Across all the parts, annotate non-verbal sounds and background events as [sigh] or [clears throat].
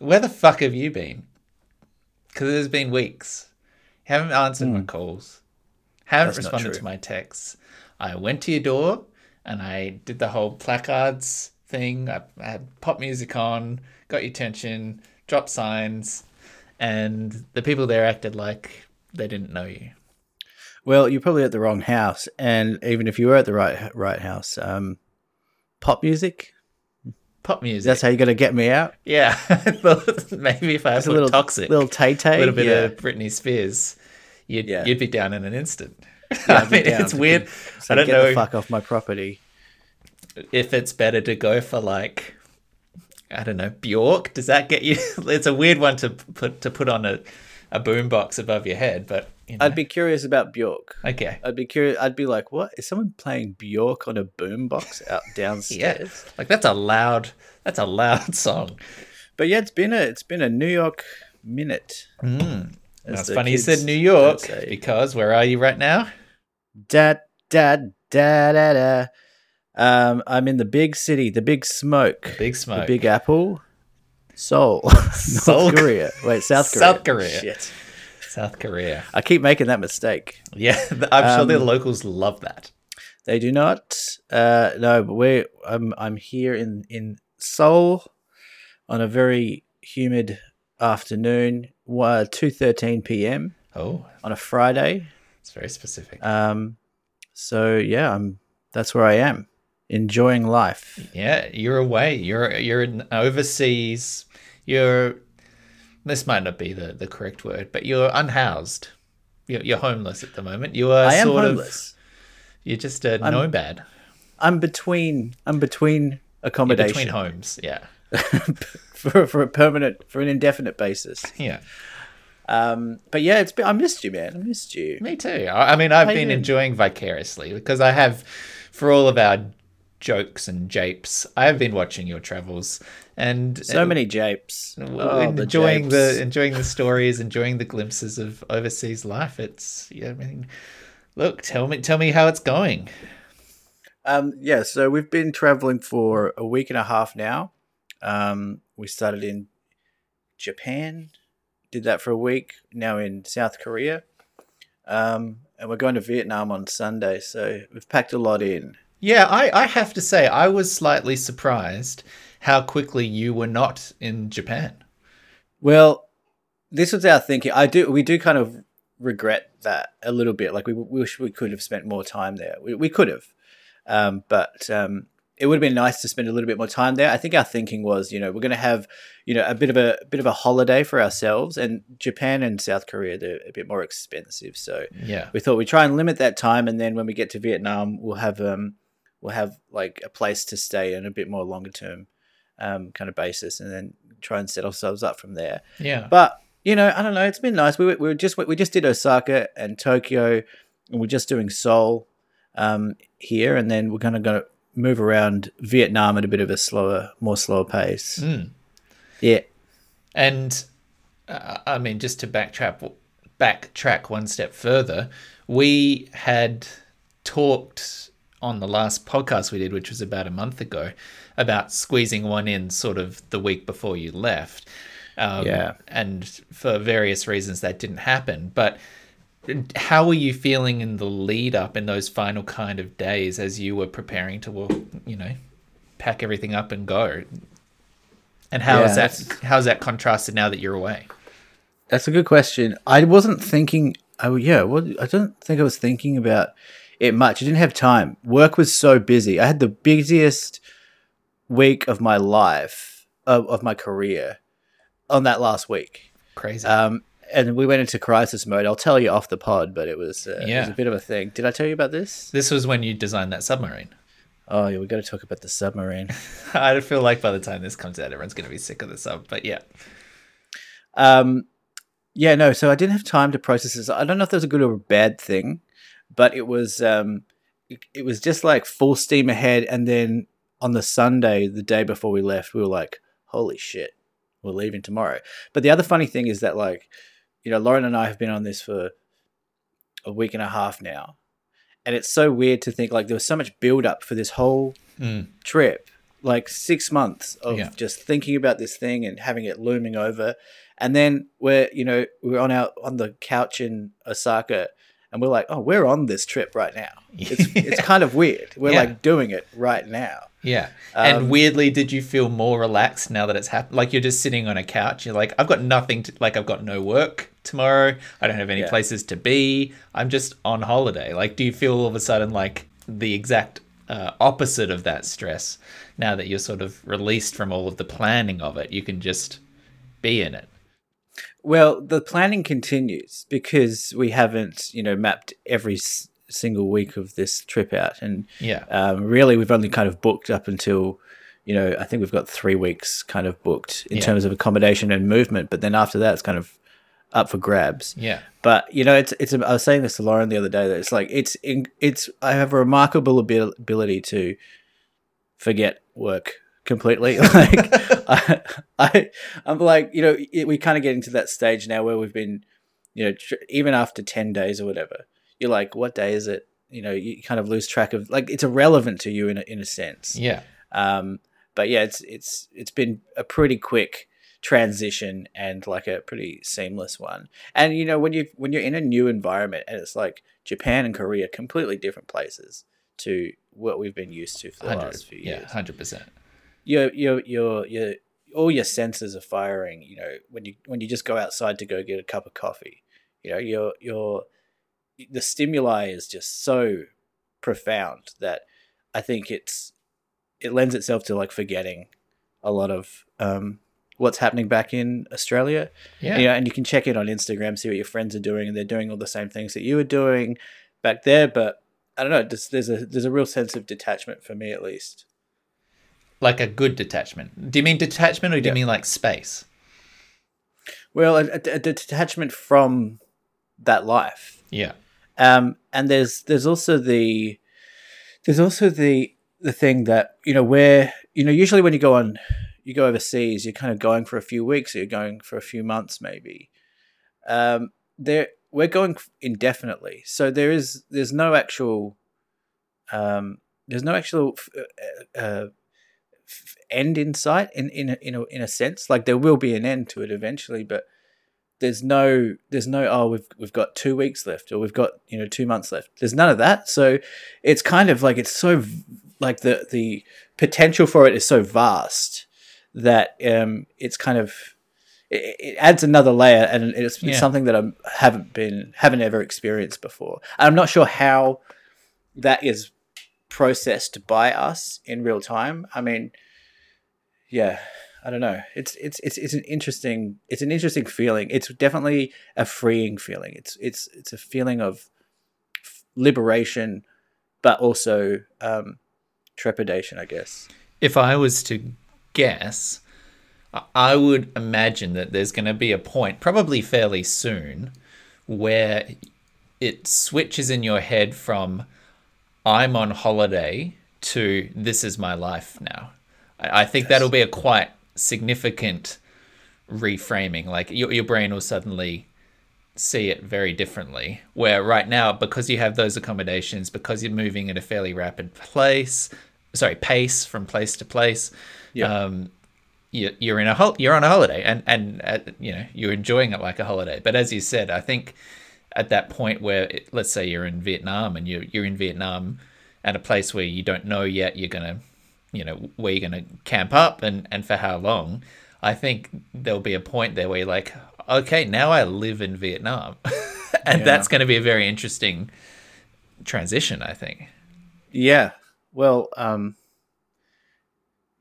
where the fuck have you been? Because it's been weeks. Haven't answered my calls. Haven't Hmm. That's responded to my texts. I went to your door and I did the whole placards thing. I, I had pop music on, got your attention, dropped signs, and the people there acted like they didn't know you. Well, you're probably at the wrong house, and even if you were at the right right house, um, pop music. Pop music. That's how you're gonna get me out. yeah, [laughs] maybe if I put a little toxic, little tay tay. a little bit yeah. of Britney Spears, you'd Yeah. you'd be down in an instant. Yeah, [laughs] [laughs] I mean, it's weird. So I don't get know the fuck off my property. if it's better to go for like I don't know Bjork. Does that get you? It's a weird one to put to put on a a boombox above your head, but you know, I'd be curious about Bjork. okay. I'd be curious. I'd be like, "What is someone playing Bjork on a boombox out downstairs? [laughs] Yeah, downstairs?" like that's a loud. That's a loud song. But yeah, it's been a it's been a New York minute. Mm. It's the funny you said New York because where are you right now? Da da da da da. Um, I'm in the big city, the big smoke, Big smoke, the smoke. big apple, Seoul, [laughs] Seoul. North Korea. Wait, South Korea. South Korea. Shit. South Korea. I keep making that mistake. Yeah, [laughs] I'm sure the Um, locals love that. They do not. Uh, no, but we're I'm I'm here in in Seoul on a very humid afternoon, two thirteen p.m. Oh, on a Friday. it's very specific. Um, so yeah, I'm. That's where I am, enjoying life. Yeah, you're away. You're you're in overseas. You're this might not be the, the correct word, but you're unhoused. You're, you're homeless at the moment. You are I am sort homeless. of you're just a nomad. I'm between. I'm between You're accommodation between homes. Yeah, [laughs] for for a permanent for an indefinite basis. yeah. Um, but yeah, it's been. I missed you, man. I missed you. Me too. I I mean, I've How been enjoying vicariously because I have, for all of our jokes and japes, I have been watching your travels and So many japes. Oh, enjoying the, japes. enjoying the stories, enjoying the glimpses of overseas life. It's yeah, I mean, look, tell me tell me how it's going. Um, yeah, so we've been traveling for a week and a half now. Um, we started in Japan, did that for a week. Now in South Korea, um, and we're going to Vietnam on Sunday. So we've packed a lot in. Yeah, I, I have to say I was slightly surprised how quickly you were not in Japan. Well, this was our thinking. I do. We do kind of regret that a little bit. Like we wish we could have spent more time there. We, we could have, um, but um, it would have been nice to spend a little bit more time there. I think our thinking was, you know, we're going to have, you know, a bit of a, a bit of a holiday for ourselves. And Japan and South Korea they're a bit more expensive, so Yeah. we thought we'd try and limit that time. And then when we get to Vietnam, we'll have um, we'll have like a place to stay and a bit more longer term um, kind of basis, and then try and set ourselves up from there. Yeah. But you know, I don't know. It's been nice. We were, we were just we just did Osaka and Tokyo, and we're just doing Seoul um, here, and then we're gonna go move around Vietnam at a bit of a slower, more slower pace. Mm. Yeah, And uh, I mean, just to backtrack, backtrack one step further, we had talked on the last podcast we did, which was about a month ago, about squeezing one in sort of the week before you left. Um, Yeah. And for various reasons, that didn't happen. But how were you feeling in the lead up in those final kind of days as you were preparing to, well, you know, pack everything up and go? And how is Yeah, that? How's that contrasted now that you're away? that's a good question. I wasn't thinking. Oh yeah, well, I don't think I was thinking about it much. I didn't have time. Work was so busy. I had the busiest week of my life of, of my career on that last week. Crazy. Um, and we went into crisis mode. I'll tell you off the pod, but it was uh, it was Yeah. a bit of a thing. Did I tell you about this? this was when you designed that submarine. Oh yeah, we got to talk about the submarine. [laughs] I feel like by the time this comes out, everyone's going to be sick of the sub. But yeah, Um, yeah, no. So I didn't have time to process this. I don't know if that was a good or a bad thing, but it was. Um, it, it was just like full steam ahead, and then on the Sunday, the day before we left, we were like, "Holy shit, we're leaving tomorrow." But the other funny thing is that, like, you know, Lauren and I have been on this for a week and a half now, and it's so weird to think like there was so much build up for this whole Mm. trip, like six months of Yeah. just thinking about this thing and having it looming over, and then we're you know we're on our on the couch in Osaka, and we're like, oh, we're on this trip right now. It's [laughs] it's kind of weird. We're Yeah. like doing it right now. Yeah. Um, and weirdly, did you feel more relaxed now that it's happened? Like you're just sitting on a couch. You're like, I've got nothing to, like, I've got no work tomorrow. I don't have any Yeah. places to be. I'm just on holiday. Like, do you feel all of a sudden like the exact uh, opposite of that stress now that you're sort of released from all of the planning of it? You can just be in it. Well, the planning continues because we haven't, you know, mapped every s- single week of this trip out, and Yeah. um, really we've only kind of booked up until, you know, I think we've got three weeks kind of booked in Yeah. terms of accommodation and movement, but then after that it's kind of up for grabs. Yeah. But you know, it's it's. I was saying this to Lauren the other day that it's like it's in, it's. I have a remarkable ability to forget work completely. [laughs] like I, I, I'm like you know, it, we kind of get into that stage now where we've been, you know, tr- even after ten days or whatever, you're like, what day is it? You know, you kind of lose track of like it's irrelevant to you in a, in a sense. Yeah. Um, but yeah, it's it's it's been a pretty quick transition and like a pretty seamless one. And you know, when you when you're in a new environment and it's like Japan and Korea, completely different places to what we've been used to for the 100. last few years. Yeah. 100%. Your your your your all your senses are firing. You know, when you when you just go outside to go get a cup of coffee, you know, your your the stimuli is just so profound that I think it's it lends itself to like forgetting a lot of um, what's happening back in Australia. Yeah. You know, and you can check in on Instagram, see what your friends are doing, and they're doing all the same things that you were doing back there. But I don't know. There's, there's a there's a real sense of detachment for me, at least. Like a good detachment. Do you mean detachment or do Yeah. you mean like space? Well, a, a, a detachment from that life. Yeah. Um, and there's there's also the there's also the the thing that you know where you know usually when you go on you go overseas you're kind of going for a few weeks or you're going for a few months maybe. Um, there we're going indefinitely, so there is there's no actual um, there's no actual uh, uh, end in sight in in a, in a, in a sense. Like there will be an end to it eventually, but there's no there's no oh we've we've got two weeks left or we've got you know two months left. There's none of that. So it's kind of like it's so like the the potential for it is so vast that um it's kind of it, it adds another layer and it's, Yeah. it's something that I haven't been haven't ever experienced before. And I'm not sure how that is processed by us in real time. I mean, yeah, I don't know. It's it's it's it's an interesting it's an interesting feeling. It's definitely a freeing feeling. It's it's it's a feeling of liberation, but also um, trepidation, I guess. if I was to guess, I- I would imagine that there's going to be a point, probably fairly soon, where it switches in your head from I'm on holiday to this is my life now. I, I think that'll be a quite significant reframing. Like your, your brain will suddenly see it very differently. Where right now, because you have those accommodations, because you're moving at a fairly rapid place, sorry, pace from place to place, Yeah. um, you, you're in a hol- you're on a holiday, and and uh, you know you're enjoying it like a holiday. But as you said, I think at that point where it, let's say you're in Vietnam and you're you're in Vietnam at a place where you don't know yet you're gonna you know where you're gonna camp up and and for how long. I think there'll be a point there where you're like, okay, now I live in Vietnam, [laughs] and Yeah. that's going to be a very interesting transition. I think. Yeah. Well, um,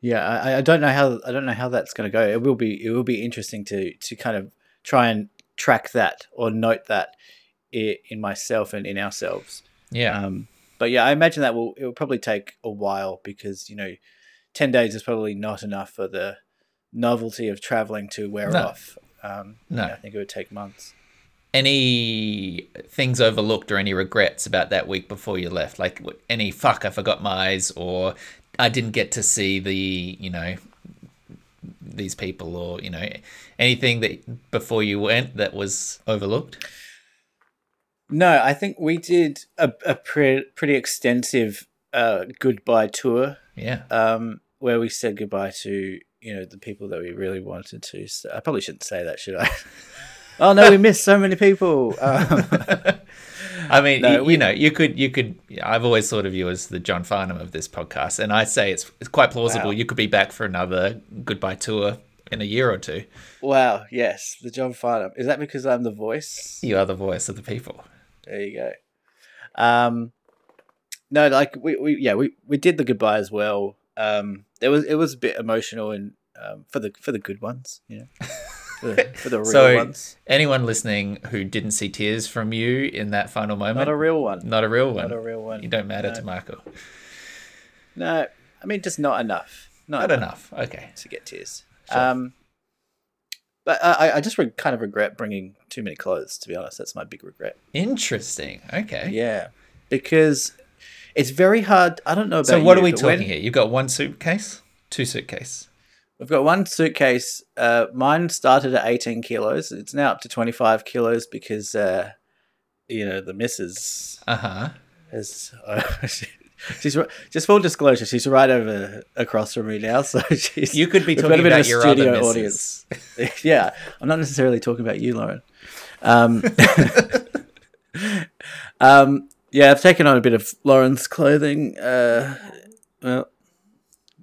yeah, I, I don't know how I don't know how that's going to go. It will be it will be interesting to to kind of try and track that or note that in myself and in ourselves. Yeah. Um, but yeah, I imagine that will it will probably take a while because you know, ten days is probably not enough for the novelty of traveling to wear No. off. Um, No. yeah, I think it would take months. any things overlooked or any regrets about that week before you left? Like any fuck, I forgot my eyes, or I didn't get to see the, you know, these people, or you know, anything that before you went that was overlooked. No, I think we did a, a pre- pretty extensive uh, goodbye tour Yeah, um, where we said goodbye to you know the people that we really wanted to. So I probably shouldn't say that, should I? [laughs] oh no, we missed so many people. Um, [laughs] I mean, No, you, we- you know, you could, you could. I've always thought of you as the John Farnham of this podcast, and I say it's it's quite plausible Wow. you could be back for another goodbye tour in a year or two. wow, yes, the John Farnham. Is that because I'm the voice? You are the voice of the people. There you go. Um, no, like we, we yeah we, we did the goodbye as well. Um, it was it was a bit emotional and um, for the for the good ones, you know, for the, [laughs] for the real So, ones. anyone listening who didn't see tears from you in that final moment, Not a real one. not a real one. Not a real one. You don't matter No. to Michael. No, I mean just not enough. Not, Not enough enough. Okay. to get tears. Sure. Um, but I, I just re- kind of regret bringing too many clothes. To be honest, that's my big regret. Interesting. Okay. Yeah, because it's very hard. I don't know about. So what you, are we talking when- here? You've got one suitcase, two suitcase. We've got one suitcase. Uh, mine started at 18 kilos. It's now up to 25 kilos because, uh, you know, the missus [laughs] Uh huh. has. She's just full disclosure. She's right over across from me now, so [laughs] she's. You could be talking about your studio other audience. [laughs] yeah, I'm not necessarily talking about you, Lauren. Um, [laughs] um, yeah, I've taken on a bit of Lauren's clothing. Uh, well,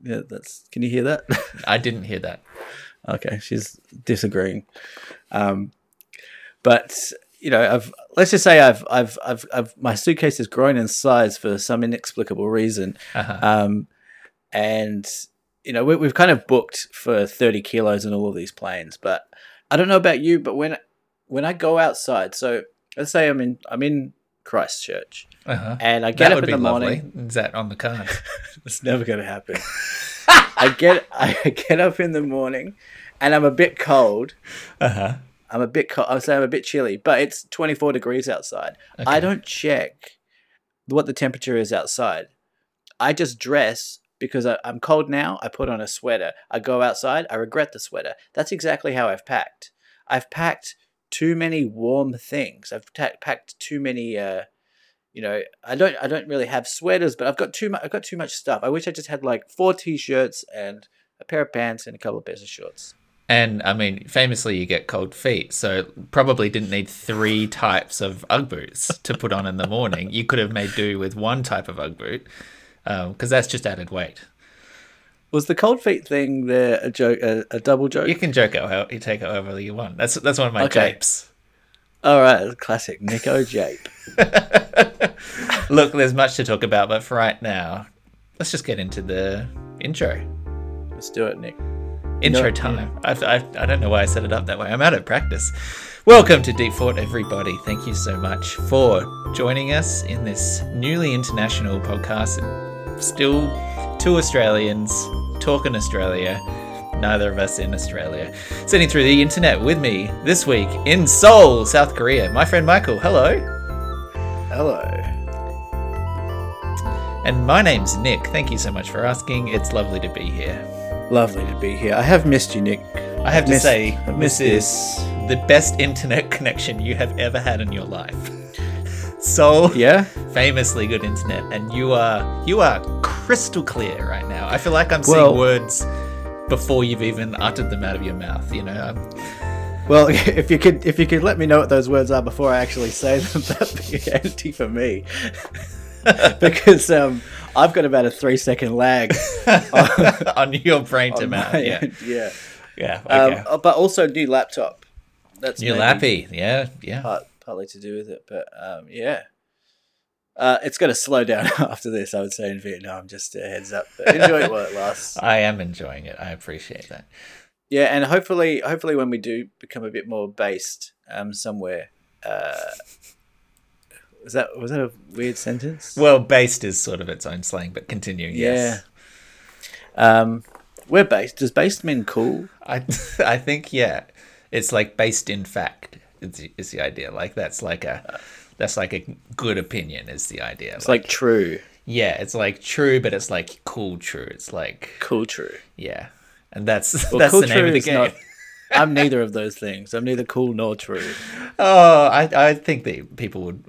yeah, that's. Can you hear that? I didn't hear that. Okay, she's disagreeing. Um, but you know, I've let's just say I've I've I've, I've my suitcase has grown in size for some inexplicable reason, Uh-huh. um, and you know we, we've kind of booked for thirty kilos in all of these planes. But I don't know about you, but when when I go outside, so let's say I'm in I'm in Christchurch, Uh-huh. and I get That up in the lovely. morning. Is that on the card? [laughs] It's never going to happen. [laughs] I get I get up in the morning, and I'm a bit cold. Uh-huh. I'm a bit cold. I say I'm a bit chilly, but it's 24 degrees outside. I don't check what the temperature is outside. I just dress because I, I'm cold now. I put on a sweater. I go outside. I regret the sweater. That's exactly how I've packed. I've packed too many warm things. I've ta- packed too many. Uh, you know, I don't. I don't really have sweaters, but I've got too much. I've got too much stuff. I wish I just had like four t-shirts and a pair of pants and a couple of pairs of shorts. And I mean, famously, you get cold feet, so probably didn't need three types of UGG boots to put on in the morning. You could have made do with one type of UGG boot, um, because that's just added weight. Was the cold feet thing there a joke, a, a double joke? You can joke it how you take it however you want. That's that's one of my Okay. japes. All right, classic Nico Jape. [laughs] Look, there's much to talk about, but for right now, let's just get into the intro. Let's do it, Nick. Intro No, time. I, I, I don't know why I set it up that way. I'm out of practice. Welcome to Deep Fought, everybody. Thank you so much for joining us in this newly international podcast. Still two Australians talking Australia. Neither of us in Australia. Sitting through the internet with me this week in Seoul, South Korea. My friend Michael. Hello. Hello. And my name's Nick. Thank you so much for asking. It's lovely to be here. Lovely to be here. I have missed you, Nick. I have to say, this miss is the best internet [laughs] connection you have ever had in your life. [laughs] So Yeah? famously good internet, and you are you are crystal clear right now. I feel like I'm Well- seeing words before you've even uttered them out of your mouth. You know, I'm, Well, [laughs] if you could, if you could let me know what those words are before I actually say them, that'd be handy for me. because um, I've got about a three second lag. [laughs] on your brain to [laughs] on Yeah, end, yeah. yeah. Okay. Um, but also new laptop. That's New lappy. Yeah, yeah. Part, partly to do with it, but um, yeah. Uh, it's going to slow down [laughs] after this, I would say, in Vietnam. Just a heads up. But enjoy it while it lasts. I am enjoying it. I appreciate that. Yeah, and hopefully, hopefully, when we do become a bit more based um, somewhere, uh, was that was that a weird sentence? Well, based is sort of its own slang, but continue. Yes. Yeah. Um, we're based. Does based mean cool? I [laughs] I think yeah, it's like based in fact is the, is the idea. Like that's like a that's like a good opinion is the idea. It's like true, yeah, it's like true, but it's like cool true. It's like cool, true. yeah, and that's [laughs] Well, that's cool the name true of the game. not. I'm neither of those things. I'm neither cool nor true. [laughs] Oh, I I think that people would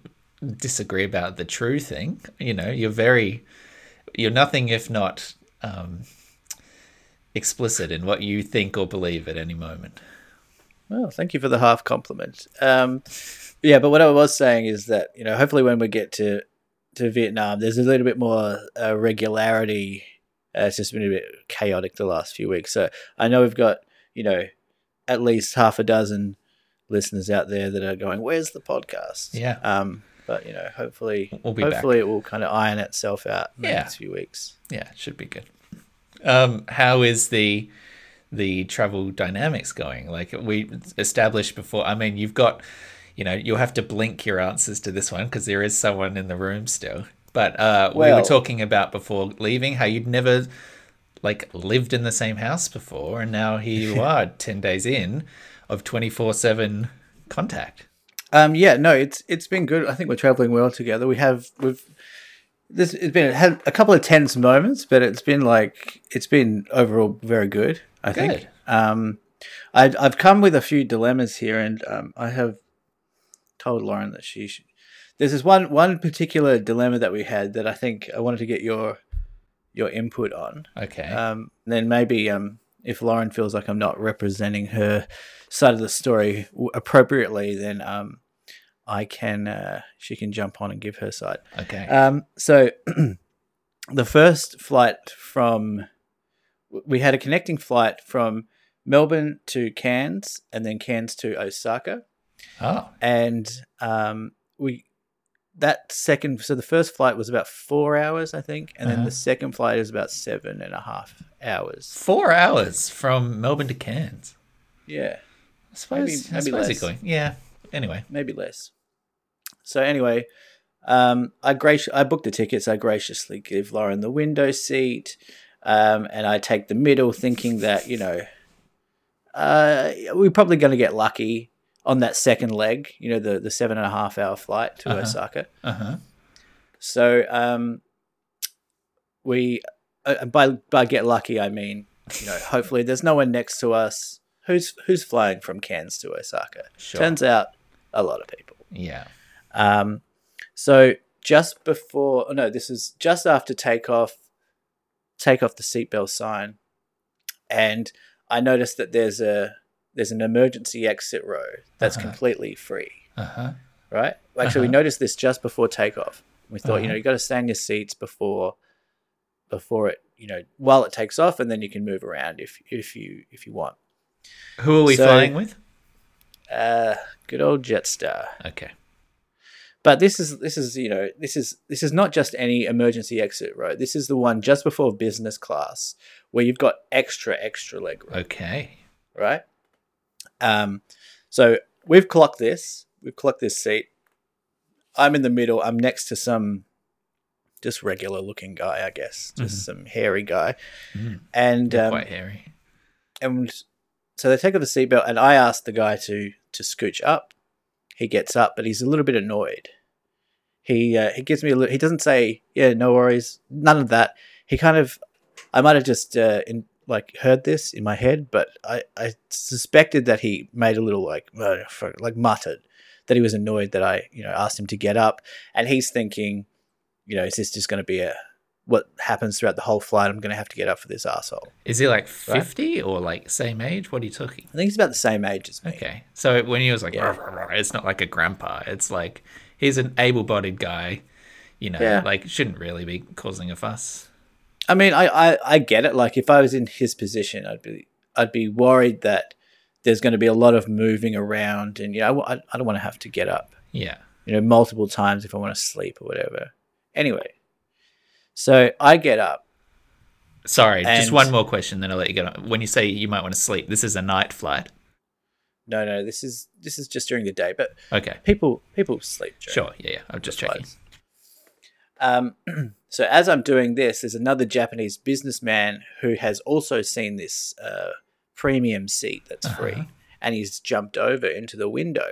disagree about the true thing. You know, you're very you're nothing if not um explicit in what you think or believe at any moment. Well, thank you for the half compliment. Um, yeah, but what I was saying is that you know, hopefully, when we get to to Vietnam, there's a little bit more uh, regularity. Uh, it's just been a bit chaotic the last few weeks. So I know we've got you know at least half a dozen listeners out there that are going, "Where's the podcast?" Yeah. Um, but you know, hopefully, We'll be hopefully it will kind of iron itself out in the next few weeks. Yeah, it should be good. Um, how is the the travel dynamics going? Like we established before. I mean, you've got, you know, you'll have to blink your answers to this one because there is someone in the room still. But uh, we were talking about before leaving how you'd never like lived in the same house before, and now here you [laughs] are, ten days in of twenty four seven contact. Um, yeah, no, it's it's been good. I think we're traveling well together. We have we've this it's been had a couple of tense moments, but it's been like it's been overall very good. I think. Good. Um, I I've come with a few dilemmas here, and um, I have told Lauren that she should. There's this one one particular dilemma that we had that I think I wanted to get your your input on. Okay. Um, then maybe um, if Lauren feels like I'm not representing her side of the story appropriately, then um, I can uh, she can jump on and give her side. okay. Um, so [clears throat] the first flight from we had a connecting flight from Melbourne to Cairns and then Cairns to Osaka oh, and um, we that second so the first flight was about four hours i think and then Uh-huh. the second flight is about seven and a half hours four hours from Melbourne to Cairns. yeah I suppose. Maybe- I maybe suppose less. Yeah. Anyway. maybe less so anyway um, I grac- I booked the tickets. I graciously give Lauren the window seat, um, and I take the middle, thinking that you know, uh, we're probably going to get lucky on that second leg. You know, the the seven and a half hour flight to Uh-huh. Osaka. Uh huh. So um, we uh, by by get lucky, I mean you know hopefully there's no one next to us who's who's flying from Cairns to Osaka. Sure. Turns out a lot of people. Yeah. Um, so just before, oh no, this is just after takeoff. Take off the seatbelt sign, and I noticed that there's a there's an emergency exit row that's Uh-huh. completely free Uh huh. right? Actually, we Uh-huh. noticed this just before takeoff. We thought, you Uh-huh. know, you've got to stay in your seats before, before it, you know, while it takes off, and then you can move around if if you if you want. Who are we So- flying with? Uh, good old Jetstar. Okay. But this is this is you know this is this is not just any emergency exit row. This is the one just before business class where you've got extra extra leg room. Okay. right? Um, so we've clocked this. We've clocked this seat. I'm in the middle. I'm next to some just regular looking guy, I guess, just some hairy guy, Mm, and um, quite hairy. and so they take off the seatbelt, and I ask the guy to to scooch up. He gets up, but he's a little bit annoyed. He uh, he gives me a little. He doesn't say, "Yeah, no worries," none of that. He kind of, I might have just uh, in like heard this in my head, but I I suspected that he made a little like uh, like muttered that he was annoyed that I you know asked him to get up, and he's thinking, you know, is this just going to be a what happens throughout the whole flight? I'm going to have to get up for this asshole. Is he like 50 or like same age? What are you talking? I think he's about the same age as me. Okay. So when he was like, Yeah. "Rah, rah, rah," it's not like a grandpa. It's like he's an able bodied guy, you know, Yeah. like shouldn't really be causing a fuss. I mean, I, I, I get it. Like, if I was in his position, I'd be I'd be worried that there's going to be a lot of moving around, and you know, I, I don't want to have to get up, Yeah. you know, multiple times if I want to sleep or whatever. Anyway, so I get up. Sorry, just one more question, then I'll let you get on. When you say you might want to sleep, this is a night flight. No, no, this is this is just during the day, but Okay. people people sleep. Sure. Yeah, yeah. I'm just checking. flights. Um, [clears throat] so as I'm doing this, there's another Japanese businessman who has also seen this uh, premium seat that's free, Uh-huh. and he's jumped over into the window,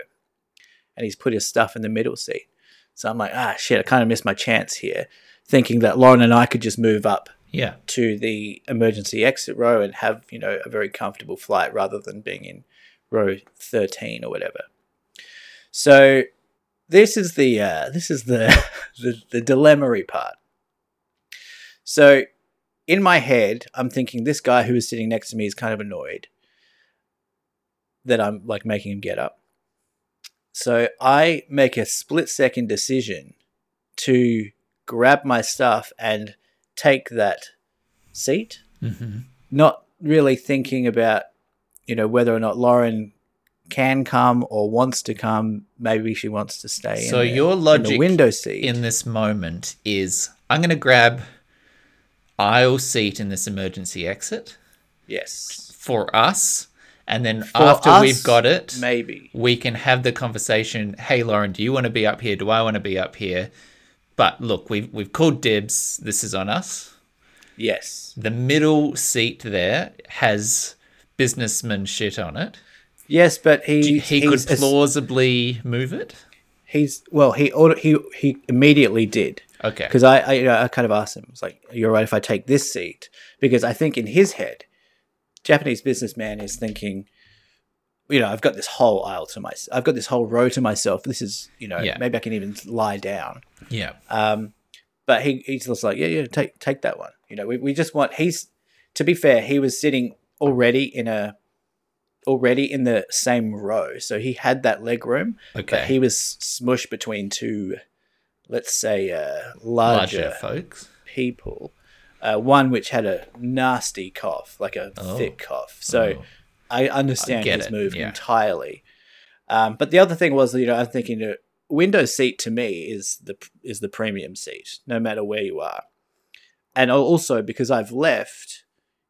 and he's put his stuff in the middle seat. So I'm like, ah, shit, I kind of missed my chance here, thinking that Lauren and I could just move up Yeah. to the emergency exit row and have you know a very comfortable flight rather than being in row 13 or whatever so this is the uh, this is the, [laughs] the the dilemma part. So in my head, I'm thinking this guy who is sitting next to me is kind of annoyed that I'm like making him get up. So I make a split second decision to grab my stuff and take that seat, hmm not really thinking about, you know, whether or not Lauren can come or wants to come. Maybe she wants to stay. So in the, your in the logic window seat. in this moment is I'm going to grab aisle seat in this emergency exit yes. for us. And then For after us, we've got it, maybe. we can have the conversation. Hey, Lauren, do you want to be up here? Do I want to be up here? But look, we've we've called dibs. This is on us. Yes. The middle seat there has businessman shit on it. Yes, but he He could plausibly move it. he's well he order, he he immediately did Okay. because I I, you know, I kind of asked him I was like you're right if I take this seat because I think in his head Japanese businessman is thinking you know I've got this whole aisle to myself I've got this whole row to myself this is you know Yeah. maybe I can even lie down Yeah. um but he he's just like yeah yeah take take that one you know we, we just want he's to be fair he was sitting already in a already in the same row so he had that leg room Okay. but he was smushed between two, let's say, uh, Larger larger, folks. people. Uh, one which had a nasty cough, like a Oh. thick cough. So Oh. I understand get his it, move yeah. entirely. Um, but the other thing was, you know, I'm thinking the window seat to me is the is the premium seat, no matter where you are. And also because I've left,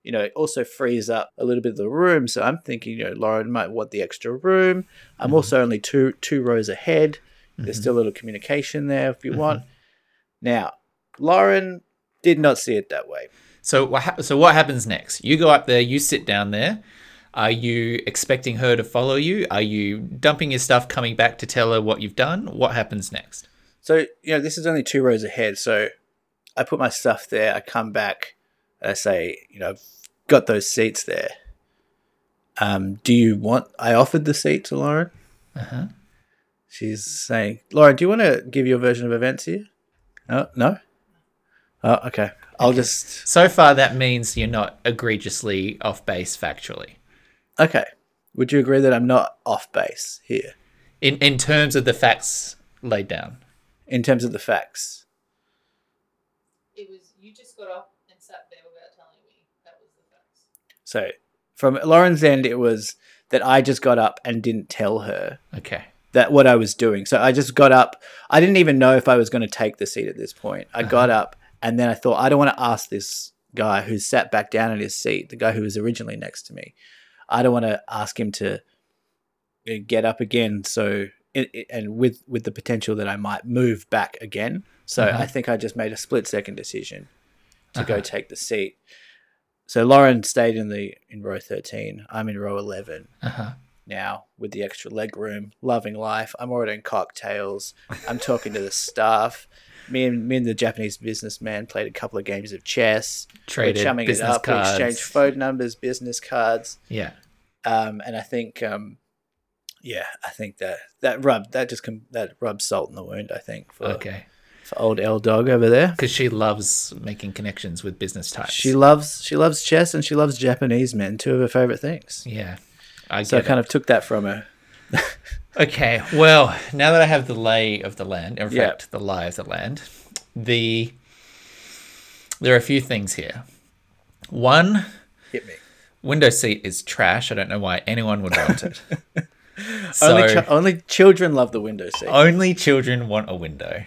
you know, it also frees up a little bit of the room. So I'm thinking, you know, Lauren might want the extra room. I'm Mm-hmm. also only two two rows ahead. There's still a little communication there if you Mm-hmm. want. Now, Lauren did not see it that way. So what hap- so what happens next? You go up there, you sit down there. Are you expecting her to follow you? Are you dumping your stuff, coming back to tell her what you've done? What happens next? So, you know, this is only two rows ahead. So I put my stuff there. I come back. And I say, you know, I've got those seats there. Um, do you want? I offered the seat to Lauren. Uh-huh. She's saying, Lauren, do you want to give your version of events here? No, no. Oh, okay. I'll just So far, that means you're not egregiously off base factually. okay. Would you agree that I'm not off base here In in terms of the facts laid down. in terms of the facts? It was you just got up So from Lauren's end, it was that I just got up and didn't tell her Okay. that what I was doing. So I just got up. I didn't even know if I was going to take the seat at this point. I got up and then I thought I don't want to ask this guy who sat back down in his seat, the guy who was originally next to me. I don't want to ask him to uh, get up again. So it, it- and with with the potential that I might move back again. So Uh-huh. I think I just made a split second decision to go Uh-huh. take the seat. So Lauren stayed in the in row thirteen. I'm in row eleven Uh huh. now with the extra leg room, loving life. I'm ordering cocktails. I'm talking to the [laughs] staff. Me and me and the Japanese businessman played a couple of games of chess. Traded We're chumming it business up. We cards. exchanged phone numbers, business cards, Yeah. um, and I think, um, yeah, I think that that rub that just com- that rubs salt in the wound. I think for Okay. For old L Dog over there. Because she loves making connections with business types. She loves she loves chess and she loves Japanese men. Two of her favorite things. yeah. I So I kind it. of took that from her. [laughs] Okay, well, now that I have the lay of the land, in Yeah. fact, the lie of the land, the there are a few things here. One, Hit me. window seat is trash. I don't know why anyone would want it. [laughs] only, so chi- only children love the window seat. only children want a window.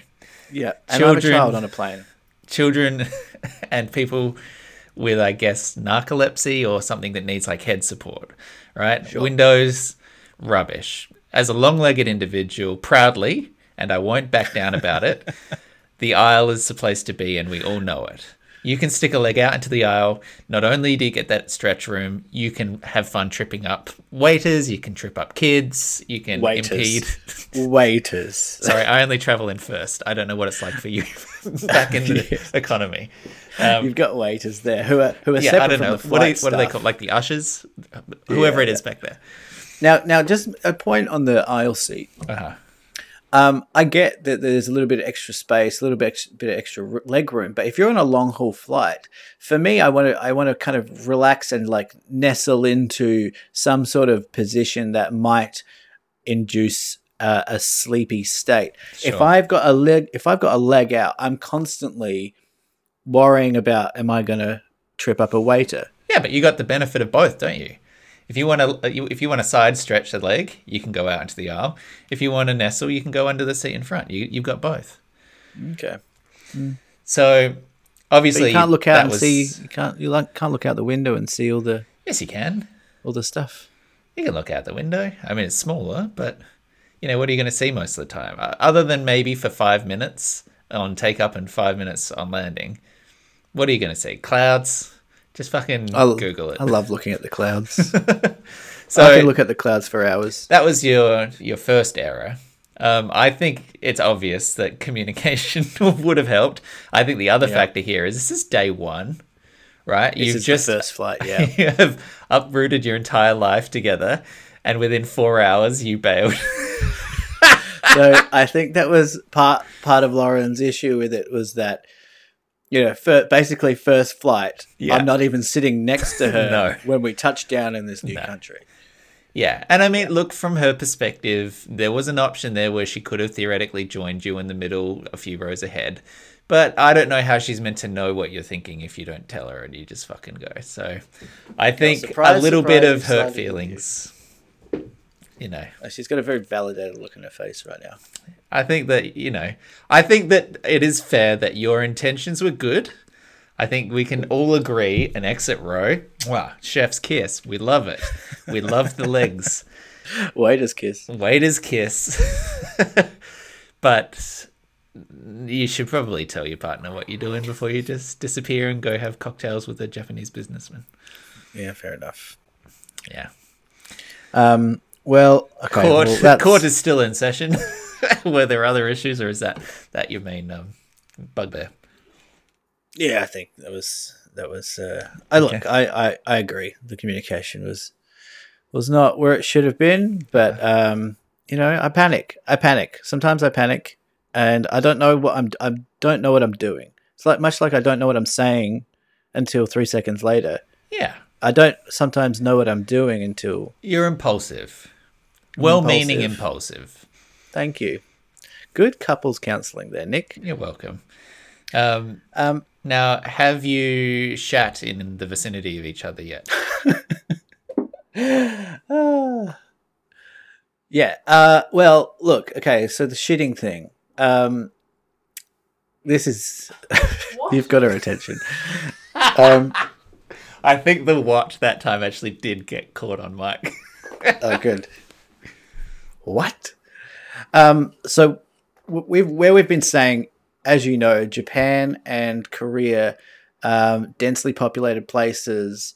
Yeah, and I'm a Children- child on a plane. Children [laughs] and people with, I guess, narcolepsy or something that needs like head support, right? Windows, rubbish. As a long legged individual, proudly, and I won't back down about it, [laughs] the aisle is the place to be, and we all know it. You can stick a leg out into the aisle. Not only do you get that stretch room, you can have fun tripping up waiters, you can trip up kids, you can Waiters. impede. [laughs] Waiters. Sorry, I only travel in first. I don't know what it's like for you [laughs] back in the [laughs] economy. Um, You've got waiters there who are who are yeah, separate I don't from know. the What, flight are, what are they called? Like the ushers? Whoever it Yeah, is back there. Now, now, just a point on the aisle seat. Uh-huh. Um, I get that there's a little bit of extra space, a little bit bit of extra leg room, but if you're on a long haul flight, for me, I want to I want to kind of relax and like nestle into some sort of position that might induce uh, a sleepy state. If I've got a leg, if I've got a leg out, I'm constantly worrying about am I going to trip up a waiter? Yeah, but you got the benefit of both, don't you? If you want to, if you want to side stretch the leg, you can go out into the aisle. If you want to nestle, you can go under the seat in front. You, you've got both. Okay, So but obviously, you can't look out and was- see. You can't you like, can't look out the window and see all the Yes, you can. all the stuff. You can look out the window. I mean, it's smaller, but you know, what are you going to see most of the time? Uh, Other than maybe for five minutes on take up and five minutes on landing, what are you going to see? Clouds. Just fucking I, Google it. I love looking at the clouds. [laughs] so I can look at the clouds for hours. that was your your first error. Um, I think it's obvious that communication [laughs] would have helped. I think the other Yeah. factor here is this is day one, right? This You've is just first flight, [laughs] yeah. you have uprooted your entire life together, and within four hours you bailed. so I think that was part part of Lauren's issue with it was that you know, fir- basically first flight. Yeah. I'm not even sitting next to [laughs] her No. when we touch down in this new No. country. Yeah, and I mean, look from her perspective, there was an option there where she could have theoretically joined you in the middle, a few rows ahead. But I don't know how she's meant to know what you're thinking if you don't tell her and you just fucking go. So, I think a surprise, little bit of hurt sided you. feelings. You know, She's got a very validated look in her face right now. I think that you know, I think that it is fair that your intentions were good. I think we can all agree an exit row. Wow, chef's kiss. We love it. We love the legs. [laughs] Waiter's kiss. Waiter's kiss. [laughs] but you should probably tell your partner what you're doing before you just disappear and go have cocktails with a Japanese businessman. Yeah, fair enough. Yeah. Um, well, okay. Court well, court is still in session. [laughs] Were there other issues or is that that your main um, bugbear? Yeah, I think that was that was. Uh, I look, I, I I agree. The communication was was not where it should have been, but um, you know, I panic. I panic. Sometimes I panic, and I don't know what I'm. I don't know what I'm doing. It's like much like I don't know what I'm saying until three seconds later. Yeah. I don't sometimes know what I'm doing until. You're impulsive. Well meaning impulsive. Thank you. Good couples counselling there, Nick. You're welcome. Um, Um, now, have you shat in the vicinity of each other yet? Ah. [laughs] yeah. Uh, well, look. Okay. So the shitting thing. Um, this is [laughs] you've got her attention. [laughs] Um, I think the watch that time actually did get caught on mic. oh, good. What? Um, so we've where we've been saying, as you know, Japan and Korea, um, densely populated places.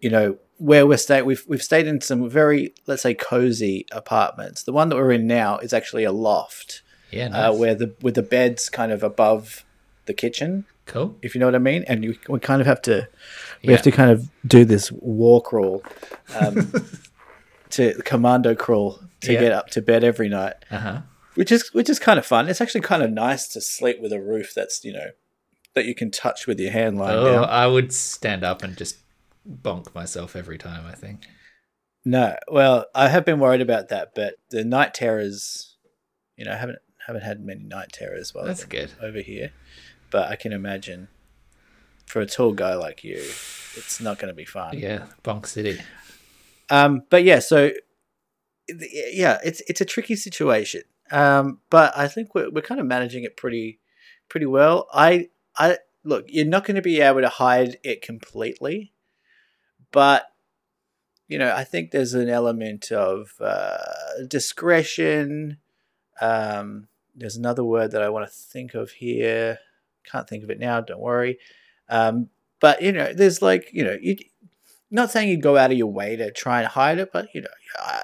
You know where we're staying. We've we've stayed in some very let's say cozy apartments. The one that we're in now is actually a loft. yeah, uh, where the with the beds kind of above the kitchen, cool. if you know what I mean. And you, we kind of have to we Yeah. have to kind of do this war crawl, um, [laughs] to commando crawl to Yeah. get up to bed every night, Uh huh. which is which is kind of fun. It's actually kind of nice to sleep with a roof that's you know that you can touch with your hand lying Oh, down. I would stand up and just bonk myself every time. I think. No, well, I have been worried about that, but the night terrors, you know, I haven't haven't had many night terrors while That's good. over here, but I can imagine for a tall guy like you, it's not going to be fun. Yeah, bonk city. Um, but yeah, so yeah, it's it's a tricky situation. Um, but I think we're we're kind of managing it pretty pretty well. I I look, you're not going to be able to hide it completely, but you know, I think there's an element of uh, discretion. Um, there's another word that I want to think of here. Can't think of it now. Don't worry. Um, but you know, there's like you know, you not saying you go out of your way to try and hide it, but you know, uh,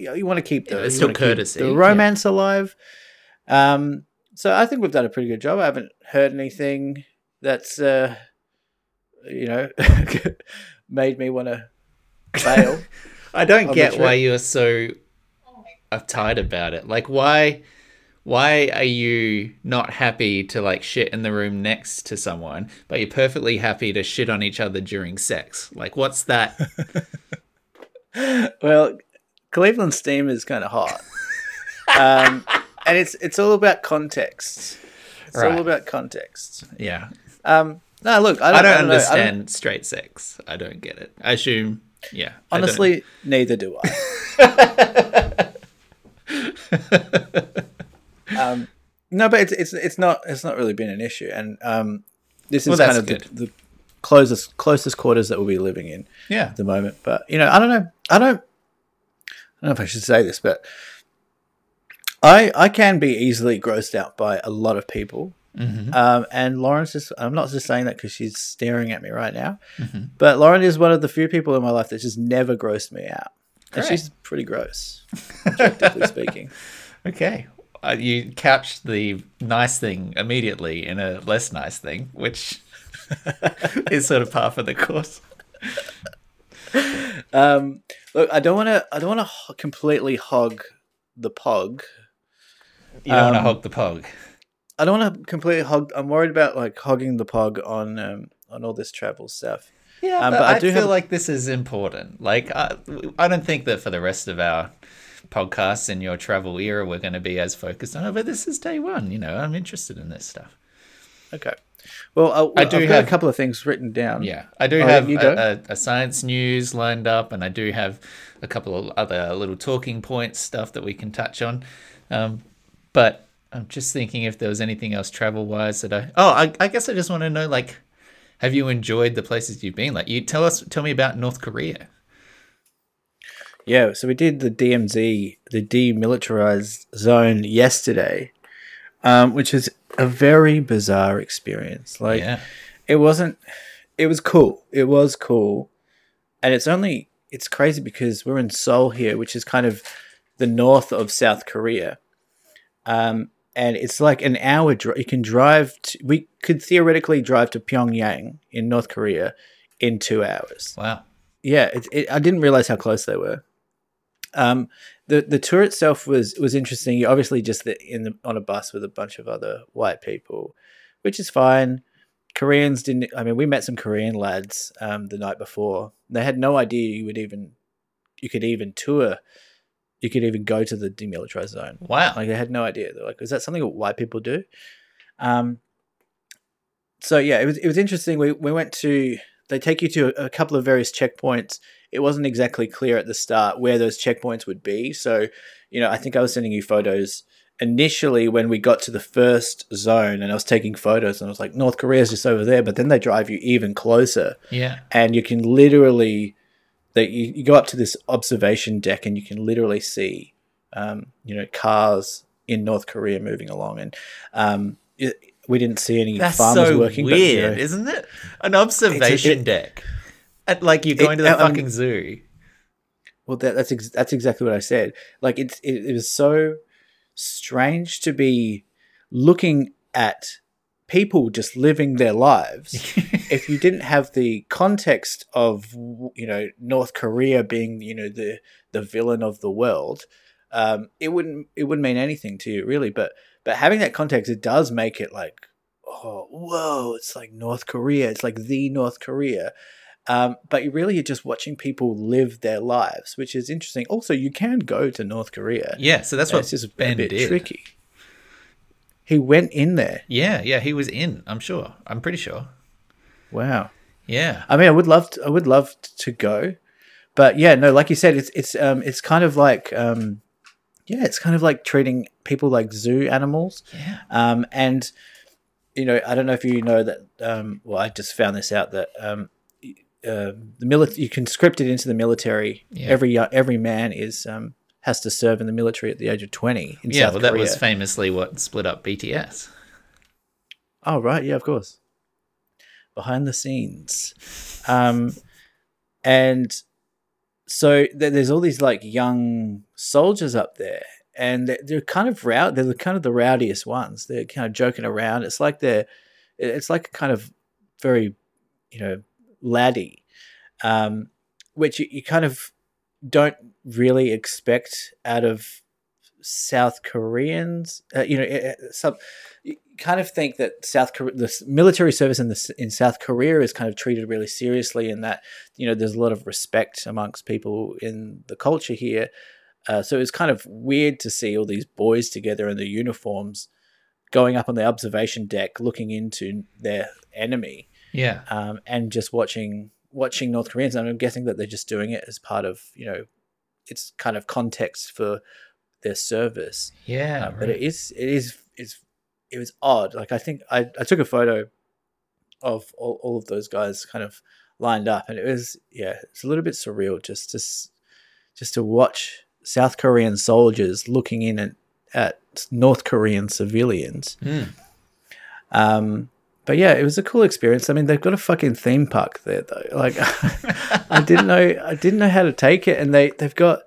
you, want to keep the Yeah, it's still courtesy, the yeah. romance alive. Um, so I think we've done a pretty good job. I haven't heard anything that's uh, you know [laughs] made me want to fail. [laughs] I don't get why you're so uptight about it. Like, why? why are you not happy to like shit in the room next to someone, but you're perfectly happy to shit on each other during sex? Like, what's that? [laughs] Well, Cleveland steam is kind of hot, um, and it's it's all about context. It's Right. all about context. yeah, Um, no, look, I I don't, I don't know. I don't- understand straight sex. I don't get it. I assume, yeah. Honestly, neither do I. [laughs] um, no, but it's it's it's not it's not really been an issue, and um, this is Well, kind of the, the closest closest quarters that we'll be living in yeah, at the moment. But you know, I don't know. I don't. I don't know if I should say this, but I I can be easily grossed out by a lot of people. Mhm. Um, and Lauren's is. I'm not just saying that because she's staring at me right now, Mhm. but Lauren is one of the few people in my life that just never grossed me out. And she's pretty gross, objectively [laughs] speaking. okay. Uh, you couched the nice thing immediately in a less nice thing, which [laughs] is sort of par for the course. [laughs] Um, look, I don't want to. I don't want to completely hug the pug. You don't want to hug the pug. I don't want to completely hug. I'm worried about like hogging the pug on um, on all this travel stuff. Yeah, um, but, but I I, do feel have- like this is important. Like, I, I don't think that for the rest of our podcasts in your travel era, we're going to be as focused on it. But this is day one. You know, I'm interested in this stuff. Okay. Well, I'll, I do I've have- a couple of things written down. Yeah, I do Oh, have a, a, a science news lined up, and I do have a couple of other little talking points stuff that we can touch on. Um, but I'm just thinking if there was anything else travel wise that I. Oh, I, I guess I just want to know like, have you enjoyed the places you've been? Like, you tell us, tell me about North Korea. Yeah, so we did the DMZ, the demilitarized zone yesterday, um, which is a very bizarre experience. Like, yeah, it wasn't, it was cool. It was cool. And it's only, it's crazy because we're in Seoul here, which is kind of the north of South Korea. Um, and it's like an hour drive. You can drive, to, we could theoretically drive to Pyongyang in North Korea in two hours wow. yeah, it, it, I didn't realize how close they were. Um, the the tour itself was was interesting. You obviously just the, in the, on a bus with a bunch of other white people, which is fine. Koreans didn't. I mean, we met some Korean lads um, the night before. They had no idea you would even you could even tour. You could even go to the demilitarized zone. Wow. Like they had no idea. They're like, is that something that white people do? Um. So yeah, it was it was interesting. We we went to they take you to a couple of various checkpoints. It wasn't exactly clear at the start where those checkpoints would be. So, you know, I think I was sending you photos initially when we got to the first zone and I was taking photos and I was like, North Korea's just over there, but then they drive you even closer yeah. and you can literally that you, you go up to this observation deck and you can literally see um, you know cars in North Korea moving along and um, it, we didn't see any That's farmers so working weird, but, you know, isn't it? An observation it- deck. At, like you're going to the mean- fucking zoo. well that, that's ex- that's exactly what I said like it's it, it was so strange to be looking at people just living their lives [laughs] if you didn't have the context of you know North Korea being you know the the villain of the world, um, it wouldn't it wouldn't mean anything to you really. But but having that context, it does make it like oh whoa, it's like North Korea, it's like the North Korea. Um, but you really are just watching people live their lives, which is interesting. Also, you can go to North Korea. yeah, so that's and what it's just Ben a bit did. tricky. He went in there. Yeah, yeah, he was in. I'm sure. I'm pretty sure. Wow. Yeah. I mean, I would love to, I would love to go, but yeah, no, like you said, it's it's um it's kind of like um yeah, it's kind of like treating people like zoo animals. Yeah. Um, and you know, I don't know if you know that. Um, well, I just found this out that um, uh, the military you can script it into the military. Yeah. Every every man is um has to serve in the military at the age of twenty in Yeah, South well, that Korea. was famously what split up BTS. Oh right, yeah, of course. Behind the scenes, um, and so th- there's all these like young soldiers up there, and they're, they're kind of rowd. They're the kind of the rowdiest ones. They're kind of joking around. It's like they're, it's like a kind of very, you know, laddie, um, which you, you kind of don't really expect out of South Koreans. Uh, you know, uh, some you kind of think that South Korea, the military service in the in South Korea is kind of treated really seriously, and that you know there's a lot of respect amongst people in the culture here. Uh, so it's kind of weird to see all these boys together in their uniforms, going up on the observation deck, looking into their enemy, Yeah. um, and just watching watching North Koreans. And I'm guessing that they're just doing it as part of you know, it's kind of context for their service. Yeah. Uh, but it is it is it's it was odd. Like I think I, I took a photo of all, all of those guys kind of lined up, and it was yeah, it's a little bit surreal just to just to watch South Korean soldiers looking in at, at North Korean civilians. Mm. Um, but yeah, it was a cool experience. I mean, they've got a fucking theme park there though. Like [laughs] I didn't know I didn't know how to take it, and they they've got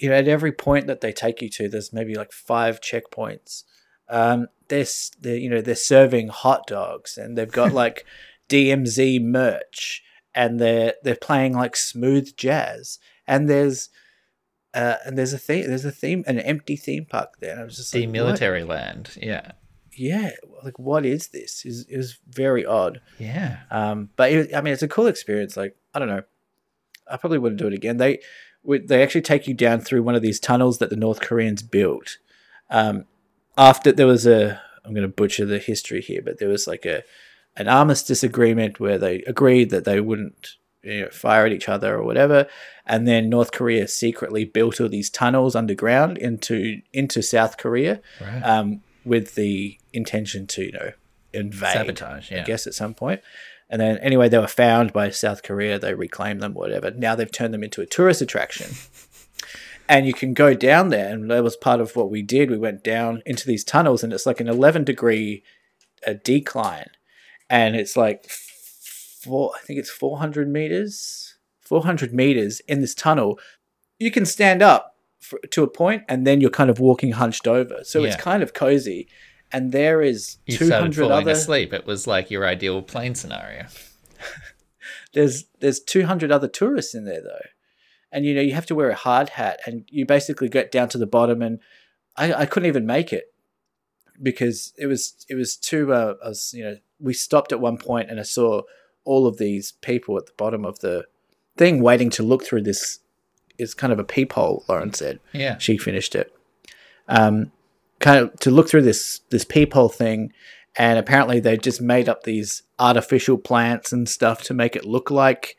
you know at every point that they take you to, there's maybe like five checkpoints. Um, they're, they're you know they're serving hot dogs, and they've got [laughs] like DMZ merch, and they're they're playing like smooth jazz, and there's. Uh, and there's a theme. There's a theme, an empty theme park there. And I was just like, what? Land. Yeah. Yeah, like what is this? Is it was very odd. Yeah. Um, but it, I mean, it's a cool experience. Like I don't know, I probably wouldn't do it again. They they actually take you down through one of these tunnels that the North Koreans built. Um, after there was a, I'm going to butcher the history here, but there was like a an armistice agreement where they agreed that they wouldn't you know, fire at each other or whatever, and then North Korea secretly built all these tunnels underground into into South Korea Right. um, with the intention to you know invade. Sabotage. I guess at some point. And then anyway, they were found by South Korea. They reclaimed them, whatever. Now they've turned them into a tourist attraction. [laughs] and you can go down there, and that was part of what we did. We went down into these tunnels, and it's like an 11 degree uh, decline, and it's like four. I think it's 400 meters, 400 meters in this tunnel. You can stand up for, to a point, and then you're kind of walking hunched over. So it's kind of cozy. And there is You started 200 falling other asleep. It was like your ideal plane scenario. [laughs] there's there's 200 other tourists in there though and you know you have to wear a hard hat and you basically get down to the bottom and i, I couldn't even make it because it was it was too uh, I was, you know we stopped at one point and i saw all of these people at the bottom of the thing waiting to look through this it's kind of a peephole lauren said Yeah. she finished it. Um, kind of to look through this this peephole thing, and apparently they just made up these artificial plants and stuff to make it look like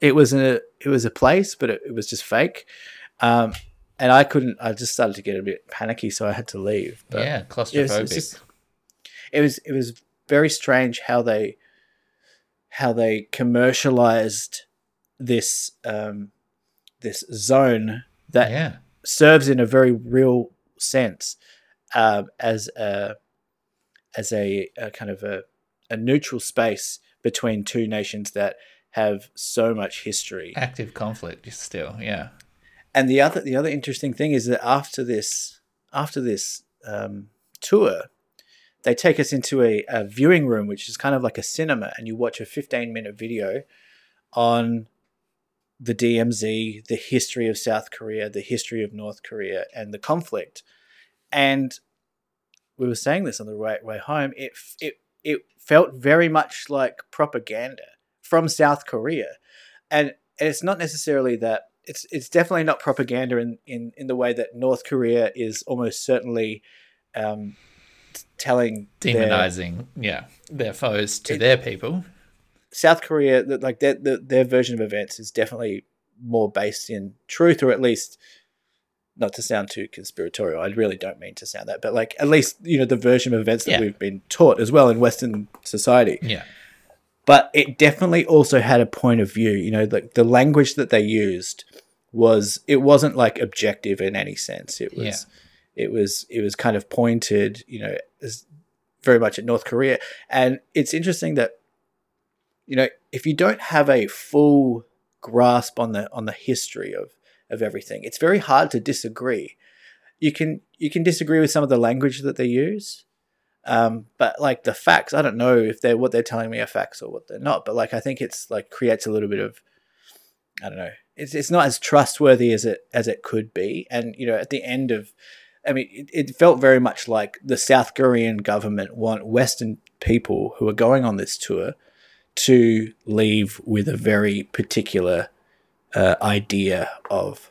it was a it was a place, but it, it was just fake. Um, and I couldn't. I just started to get a bit panicky, so I had to leave. But yeah. it was, Claustrophobic. it's just- it was it was very strange how they how they commercialized this um, this zone that yeah. serves in a very real sense um, as a as a, a kind of a, a neutral space between two nations that have so much history. Active conflict still. Yeah. And the other the other interesting thing is that after this after this um, tour, they take us into a, a viewing room, which is kind of like a cinema, and you watch a 15 minute video on the DMZ, the history of South Korea, the history of North Korea, and the conflict. And we were saying this on the right way home. It it it felt very much like propaganda from South Korea, and, and it's not necessarily that. It's it's definitely not propaganda in, in, in the way that North Korea is almost certainly um, telling their- Demonizing. yeah. Their foes to It- their people. South Korea, like their, their their version of events is definitely more based in truth, or at least not to sound too conspiratorial. I really don't mean to sound that, but like at least you know the version of events that Yeah. we've been taught as well in Western society. Yeah. But it definitely also had a point of view. You know, like the language that they used was it wasn't like objective in any sense. It was it was it was kind of pointed. You know, as very much at North Korea, and it's interesting that you know if you don't have a full grasp on the on the history of of everything, it's very hard to disagree. You can you can disagree with some of the language that they use, um, but like the facts, I don't know if they're what they're telling me are facts or what they're not. But like I think it's like creates a little bit of I don't know. It's it's not as trustworthy as it as it could be. And you know, at the end of I mean, it, it felt very much like the South Korean government want Western people who are going on this tour to leave with a very particular uh, idea of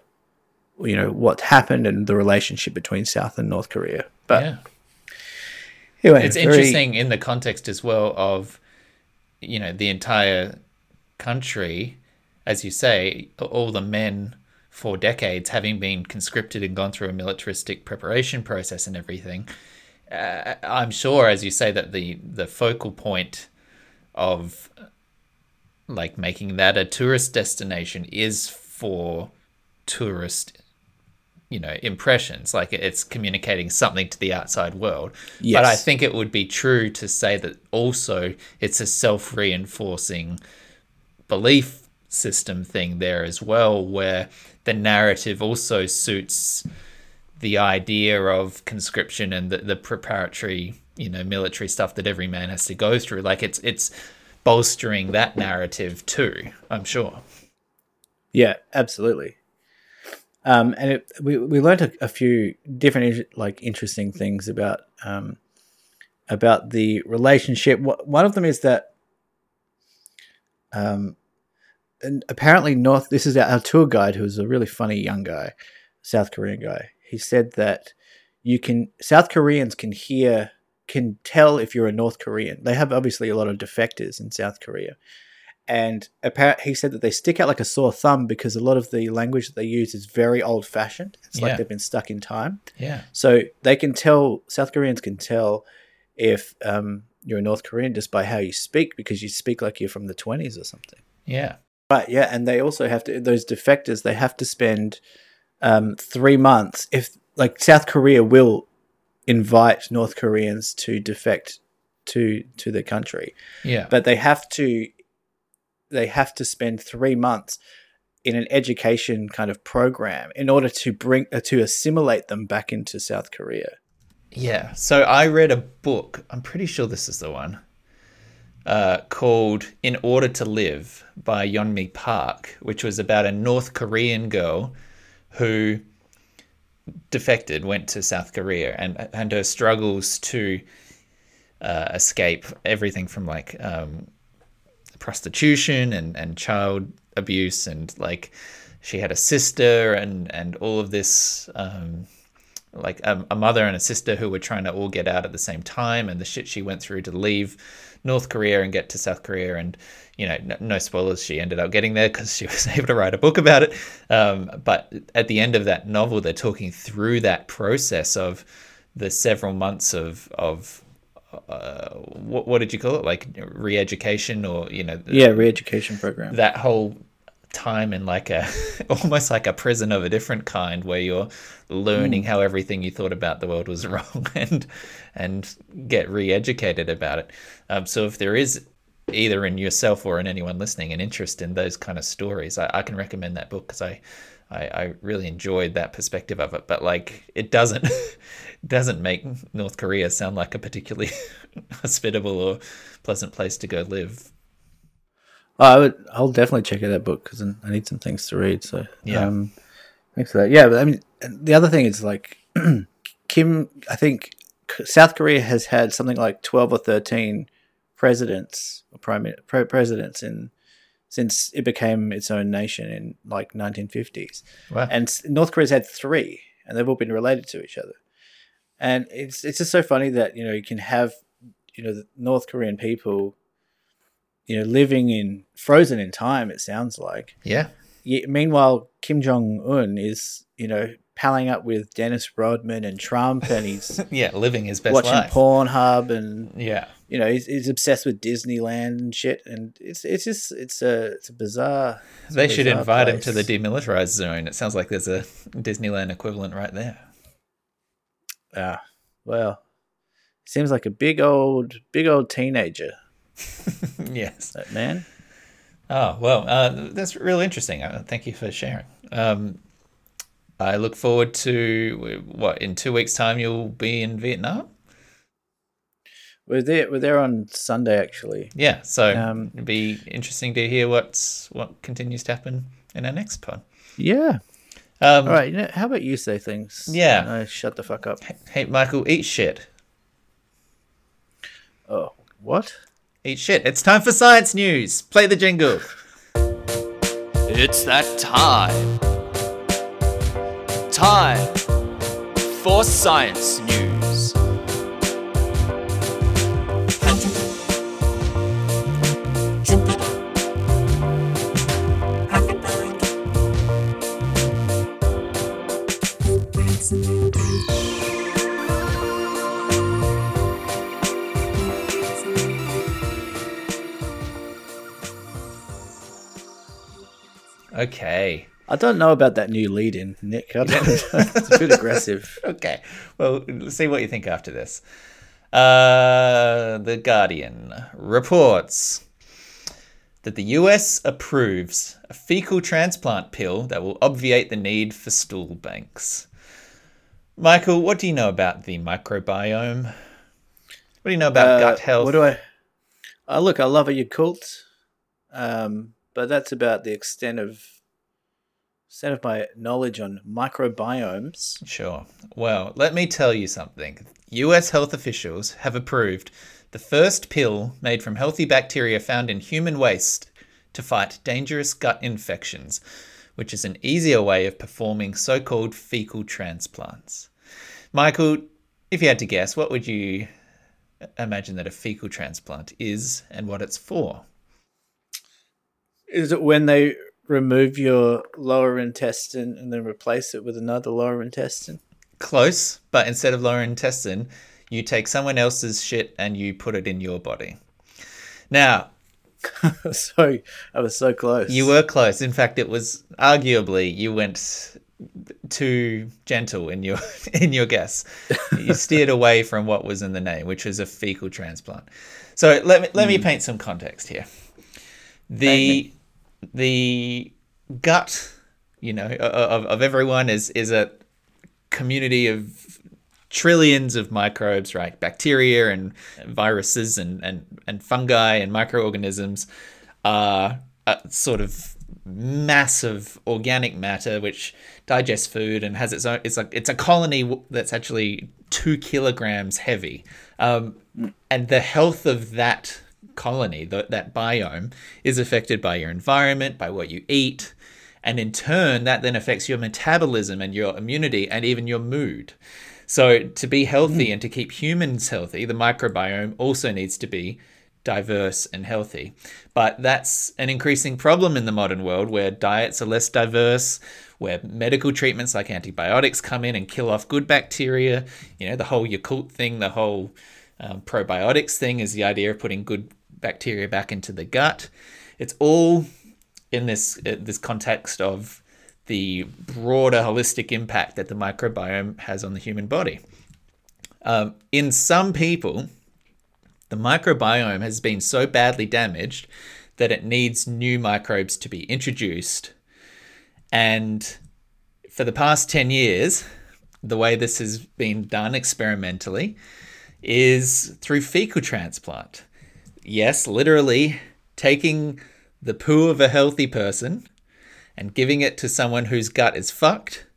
you know what happened and the relationship between South and North Korea. But yeah. anyway, it's very- interesting in the context as well of you know the entire country as you say all the men for decades having been conscripted and gone through a militaristic preparation process and everything uh, i'm sure as you say that the the focal point of like making that a tourist destination is for tourist you know impressions. Like it's communicating something to the outside world. But i think it would be true to say that also it's a self-reinforcing belief system thing there as well where the narrative also suits the idea of conscription and the, the preparatory you know military stuff that every man has to go through. Like it's it's bolstering that narrative too i'm sure Yeah, absolutely. Um, and it, we we learned a, a few different like interesting things about um, about the relationship. One of them is that um, and apparently North. This is our, our tour guide, who's a really funny young guy, South Korean guy. He said that you can South Koreans can hear can tell if you're a North Korean. They have obviously a lot of defectors in South Korea and apparent, he said that they stick out like a sore thumb because a lot of the language that they use is very old fashioned. It's Yeah. like they've been stuck in time. yeah So they can tell, South Koreans can tell if um, you're a North Korean just by how you speak because you speak like you're from the 20s or something. yeah Right, yeah. And they also have to, those defectors, they have to spend um, three months. If, like, South Korea will invite North Koreans to defect to to their country yeah but they have to they have to spend three months in an education kind of program in order to bring uh, to assimilate them back into South Korea. Yeah. So I read a book. I'm pretty sure this is the one. Uh, called "In Order to Live" by Yeonmi Park, which was about a North Korean girl who defected, went to South Korea, and and her struggles to uh, escape everything from like um, prostitution and, and child abuse and like she had a sister and and all of this um, like a, a mother and a sister who were trying to all get out at the same time and the shit she went through to leave North Korea and get to South Korea and you know no, no spoilers she ended up getting there because she [laughs] was able to write a book about it um, but at the end of that novel they're talking through that process of the several months of of uh, what, what did you call it like re-education or you know Yeah, re-education program. that whole time in like a [laughs] almost like a prison of a different kind where you're learning how everything you thought about the world was [laughs] wrong and and get re-educated about it. Um, so if there is either in yourself or in anyone listening an interest in those kind of stories i, I can recommend that book because I, I i really enjoyed that perspective of it. But like it doesn't [laughs] doesn't make north korea sound like a particularly hospitable or pleasant place to go live I would. I'll definitely check out that book because I need some things to read. So Yeah. um, thanks for that. Yeah, but I mean, the other thing is like [clears throat] Kim. I think South Korea has had something like twelve or thirteen presidents or prime pre- presidents in since it became its own nation in like 1950s. wow and North Korea's had three, and they've all been related to each other. And it's it's just so funny that you know you can have you know the North Korean people, you know, living in frozen in time. It sounds like. yeah Ye- meanwhile, Kim Jong Un is you know palling up with Dennis Rodman and Trump, and he's [laughs] yeah living his best watching life Pornhub, and yeah you know he's, he's obsessed with Disneyland and shit. And it's it's just it's a it's a bizarre. it's a they should bizarre invite him to the demilitarized zone it sounds like there's a disneyland equivalent right there Ah, well, seems like a big old, big old teenager, [laughs] yes that man. oh well uh, that's really interesting uh, thank you for sharing um, i look forward to what in two weeks time you'll be in vietnam We're there. We're there on Sunday, actually. yeah so Um, it'd be interesting to hear what's what continues to happen in our next pod Yeah. Um, All right, you know, how about you say things? Yeah. I shut the fuck up. Hey, Michael, eat shit. Oh, what? Eat shit. It's time for science news. Play the jingle. It's that time. Time for science news. Okay. I don't know about that new lead in, Nick. It's a bit aggressive. [laughs] Okay. Well, let's see what you think after this. Uh, the Guardian reports that the US approves a fecal transplant pill that will obviate the need for stool banks. Michael, what do you know about the microbiome? What do you know about Uh, gut health? What do I? Oh, look, I love a Yakult, um, but that's about the extent of extent of my knowledge on microbiomes. Sure. Well, let me tell you something. US health officials have approved the first pill made from healthy bacteria found in human waste to fight dangerous gut infections, which is an easier way of performing so called fecal transplants. Michael, if you had to guess, what would you imagine that a fecal transplant is and what it's for? Is it when they remove your lower intestine and then replace it with another lower intestine? Close, but instead of lower intestine, you take someone else's shit and you put it in your body. Now, [laughs] so I was so close. You were close. In fact, it was arguably you went too gentle in your [laughs] in your guess. You steered away from what was in the name, which was a fecal transplant. So let me let me hmm. paint some context here. The the gut, you know, of, of everyone is is a community of trillions of microbes, right? Bacteria and viruses and, and, and fungi and microorganisms are a sort of massive organic matter which digests food and has its own. It's like it's a colony that's actually two kilograms heavy, um, and the health of that colony, th- that biome, is affected by your environment, by what you eat. And in turn, that then affects your metabolism and your immunity and even your mood. So, to be healthy and to keep humans healthy, the microbiome also needs to be diverse and healthy. But that's an increasing problem in the modern world where diets are less diverse, where medical treatments like antibiotics come in and kill off good bacteria. You know, the whole Yakult thing, the whole um, probiotics thing is the idea of putting good bacteria back into the gut. It's all in this uh, this context of the broader holistic impact that the microbiome has on the human body. Um, in some people, the microbiome has been so badly damaged that it needs new microbes to be introduced. And for the past 10 years, the way this has been done experimentally is through fecal transplant. Yes, literally taking the poo of a healthy person and giving it to someone whose gut is fucked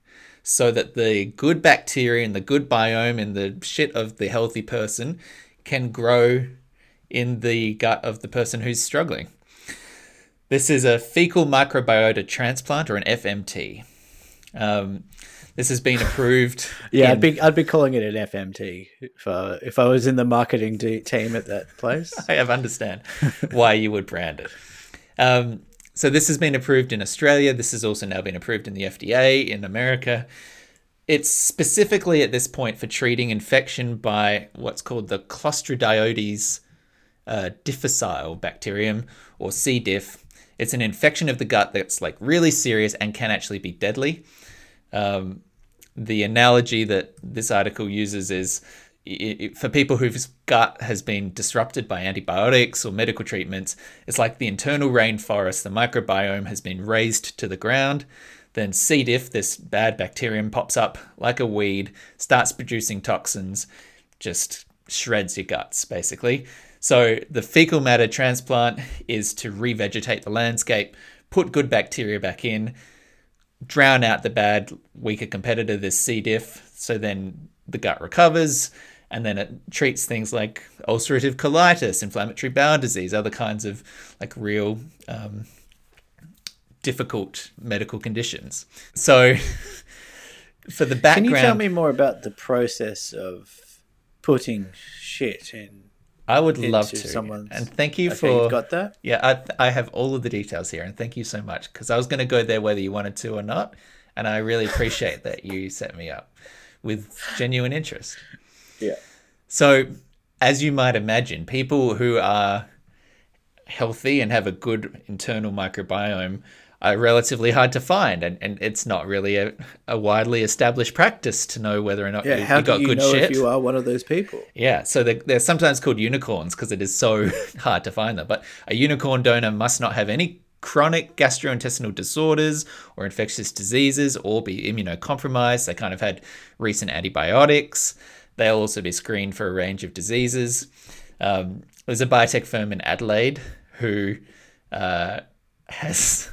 so that the good bacteria and the good biome and the shit of the healthy person can grow in the gut of the person who's struggling. This is a fecal microbiota transplant or an FMT. Um, this has been approved. [laughs] Yeah, in- I'd be I'd be calling it an FMT if I, if I was in the marketing de- team at that place. [laughs] I understand why you would brand it. Um, so this has been approved in Australia. This has also now been approved in the FDA in America. It's specifically at this point for treating infection by what's called the Clostridioides uh, difficile bacterium or C. diff. It's an infection of the gut that's like really serious and can actually be deadly. Um, the analogy that this article uses is i- i- for people whose gut has been disrupted by antibiotics or medical treatments, it's like the internal rainforest, the microbiome has been razed to the ground. Then C. diff, this bad bacterium, pops up like a weed, starts producing toxins, just shreds your guts, basically. So the fecal matter transplant is to revegetate the landscape, put good bacteria back in, drown out the bad, weaker competitor, this C. diff. So then the gut recovers, and then it treats things like ulcerative colitis, inflammatory bowel disease, other kinds of like real um, difficult medical conditions. So [laughs] for the background, Can you tell me more about the process of putting shit in? I would love to. someone's- And thank you Okay, for you've got that. Yeah, I, I have all of the details here, and thank you so much because I was going to go there whether you wanted to or not, and I really appreciate that you set me up with genuine interest. Yeah. So, as you might imagine, people who are healthy and have a good internal microbiome are relatively hard to find, and, and it's not really a, a widely established practice to know whether or not Yeah. you, How you got do you good know shit. if you are one of those people? Yeah, so they're, they're sometimes called unicorns because it is so [laughs] hard to find them. But a unicorn donor must not have any chronic gastrointestinal disorders or infectious diseases or be immunocompromised. They kind of had recent antibiotics. They'll also be screened for a range of diseases. Um, there's a biotech firm in Adelaide who uh, [laughs] has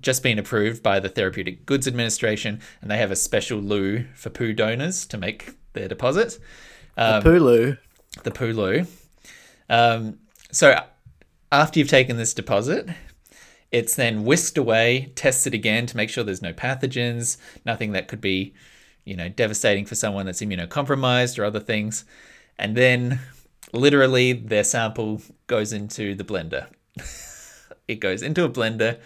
just been approved by the Therapeutic Goods Administration, and they have a special loo for poo donors to make their deposit Um, loo, the Pulu. Um, so after you've taken this deposit, it's then whisked away, tested again to make sure there's no pathogens, nothing that could be, you know, devastating for someone that's immunocompromised or other things. And then literally their sample goes into the blender. [laughs] it goes into a blender.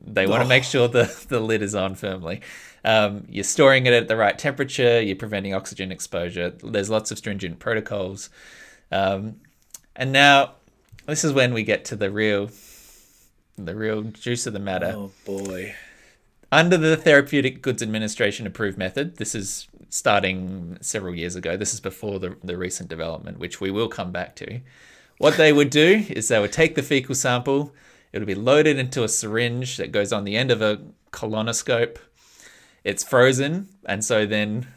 They want to make sure the, [laughs] the lid is on firmly. Um, you're storing it at the right temperature. You're preventing oxygen exposure. There's lots of stringent protocols. Um, and now, this is when we get to the real, the real juice of the matter Oh boy. under the Therapeutic Goods Administration approved method, this is starting several years ago. This is before the, the recent development, which we will come back to. What they would do is they would take the fecal sample, it would be loaded into a syringe that goes on the end of a colonoscope. It's frozen and so then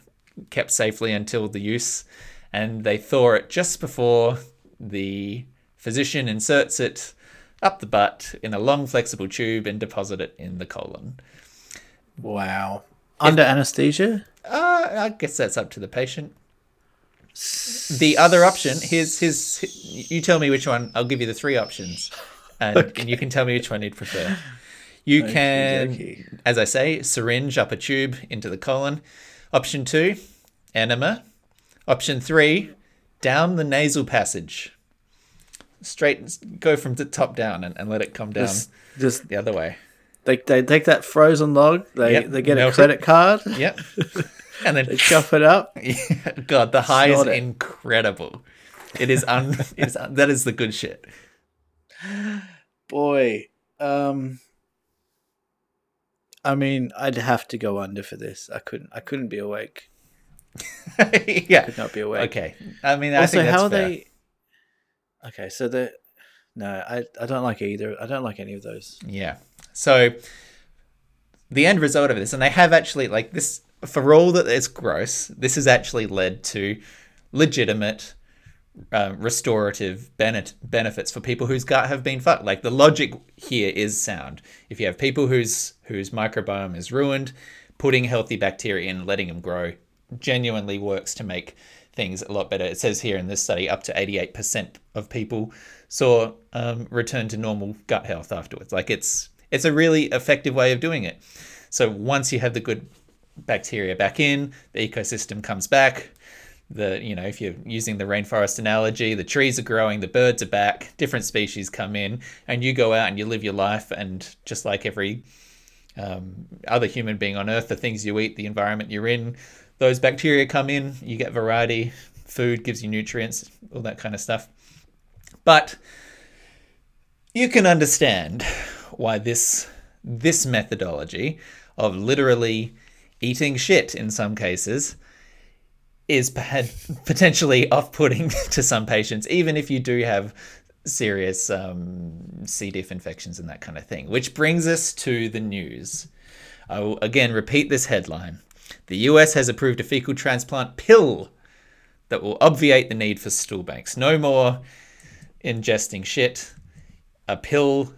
kept safely until the use. And they thaw it just before the physician inserts it up the butt in a long flexible tube and deposit it in the colon. Wow. Under anesthesia? Uh, I guess that's up to the patient. The other option here's here's you tell me which one. I'll give you the three options, and, and you can tell me which one you'd prefer. You can, Okey-dokey. as I say, syringe up a tube into the colon. Option two, enema. Option three, down the nasal passage. Straight, go from the top down and, and let it come down Just, just the other way. they, they take that frozen log, they, Yep, they get a melt it. credit card, Yep. And then [laughs] they chop it up. [laughs] God, the high is it. incredible. It is un. [laughs] it is un- that is the good shit. Boy, um, I mean, I'd have to go under for this. I couldn't. I couldn't be awake. [laughs] yeah. Could not be awake. Okay. I mean, I Also, think that's how are fair. they? Okay, so the no, I I don't like either. I don't like any of those. Yeah. So the end result of this, and they have actually like this for all that it's gross. This has actually led to legitimate uh, restorative benefit, benefits for people whose gut have been fucked. Like the logic here is sound. If you have people whose whose microbiome is ruined, putting healthy bacteria in, letting them grow, genuinely works to make things a lot better. It says here in this study, up to eighty eight percent of people saw um, return to normal gut health afterwards. Like it's it's a really effective way of doing it. So once you have the good bacteria back in, the ecosystem comes back the you know if you're using the rainforest analogy the trees are growing the birds are back different species come in and you go out and you live your life and just like every um, other human being on earth the things you eat the environment you're in those bacteria come in you get variety food gives you nutrients all that kind of stuff. But you can understand why this this methodology of literally eating shit in some cases is potentially [laughs] off-putting [laughs] to some patients, even if you do have serious um, C. diff infections and that kind of thing. Which brings us to the news. I will again repeat this headline: The U.S. has approved a fecal transplant pill that will obviate the need for stool banks. No more ingesting shit. A pill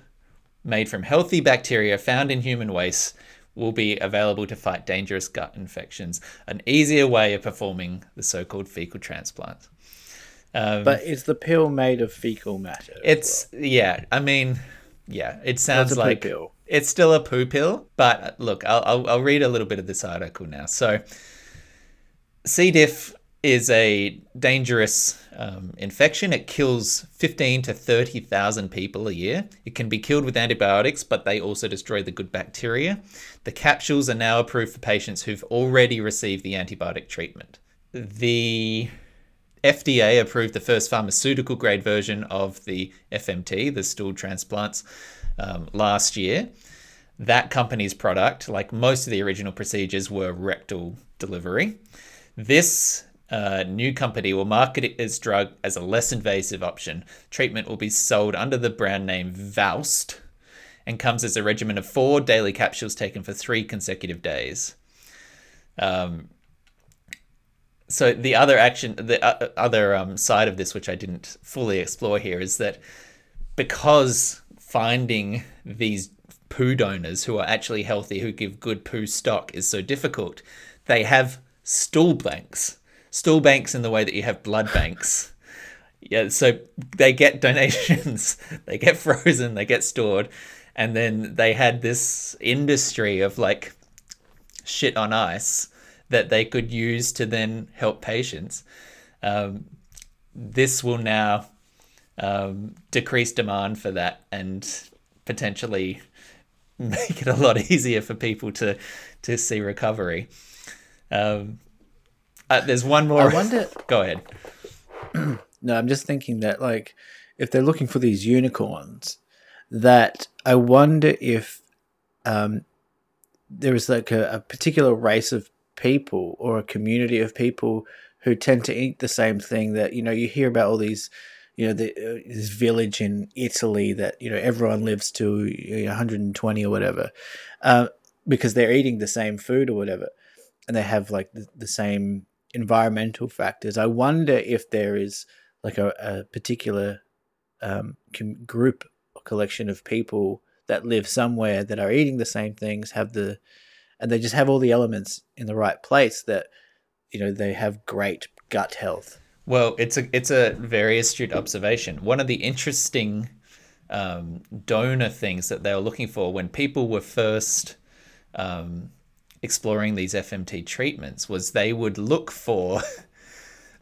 made from healthy bacteria found in human waste will be available to fight dangerous gut infections, an easier way of performing the so called fecal transplant. Um, But is the pill made of fecal matter? it's, yeah, I mean, yeah, it sounds like pill. it's still a poo pill, but look, I'll, I'll, I'll read a little bit of this article now. So, C. diff is a dangerous um, infection. It kills 15 to 30,000 people a year. It can be killed with antibiotics, but they also destroy the good bacteria. The capsules are now approved for patients who've already received the antibiotic treatment. The FDA approved the first pharmaceutical grade version of the FMT, the stool transplants, um, last year. That company's product, like most of the original procedures, were rectal delivery. This uh, new company will market its drug as a less invasive option. Treatment will be sold under the brand name Vowst and comes as a regimen of four daily capsules taken for three consecutive days. Um, so the other action, the uh, other um, side of this, which I didn't fully explore here, is that because finding these poo donors who are actually healthy, who give good poo stock, is so difficult, they have stool banks. Stool banks in the way that you have blood banks. Yeah, so they get donations, [laughs] they get frozen, they get stored, and then they had this industry of like shit on ice that they could use to then help patients. Um, this will now um, decrease demand for that and potentially [laughs] make it a lot [laughs] easier for people to to see recovery. Um, uh, there's one more. I wonder- [laughs] Go ahead. [clears throat] No, I'm just thinking that like if they're looking for these unicorns, that I wonder if um, there is like a, a particular race of people or a community of people who tend to eat the same thing that you know you hear about all these you know the, uh, this village in Italy that you know everyone lives to you know, 120 or whatever uh, because they're eating the same food or whatever and they have like the, the same environmental factors I wonder if there is like a, a particular um, com- group or collection of people that live somewhere that are eating the same things have the and they just have all the elements in the right place that you know they have great gut health Well, it's a it's a very astute observation. One of the interesting um, donor things that they were looking for when people were first um, exploring these FMT treatments was they would look for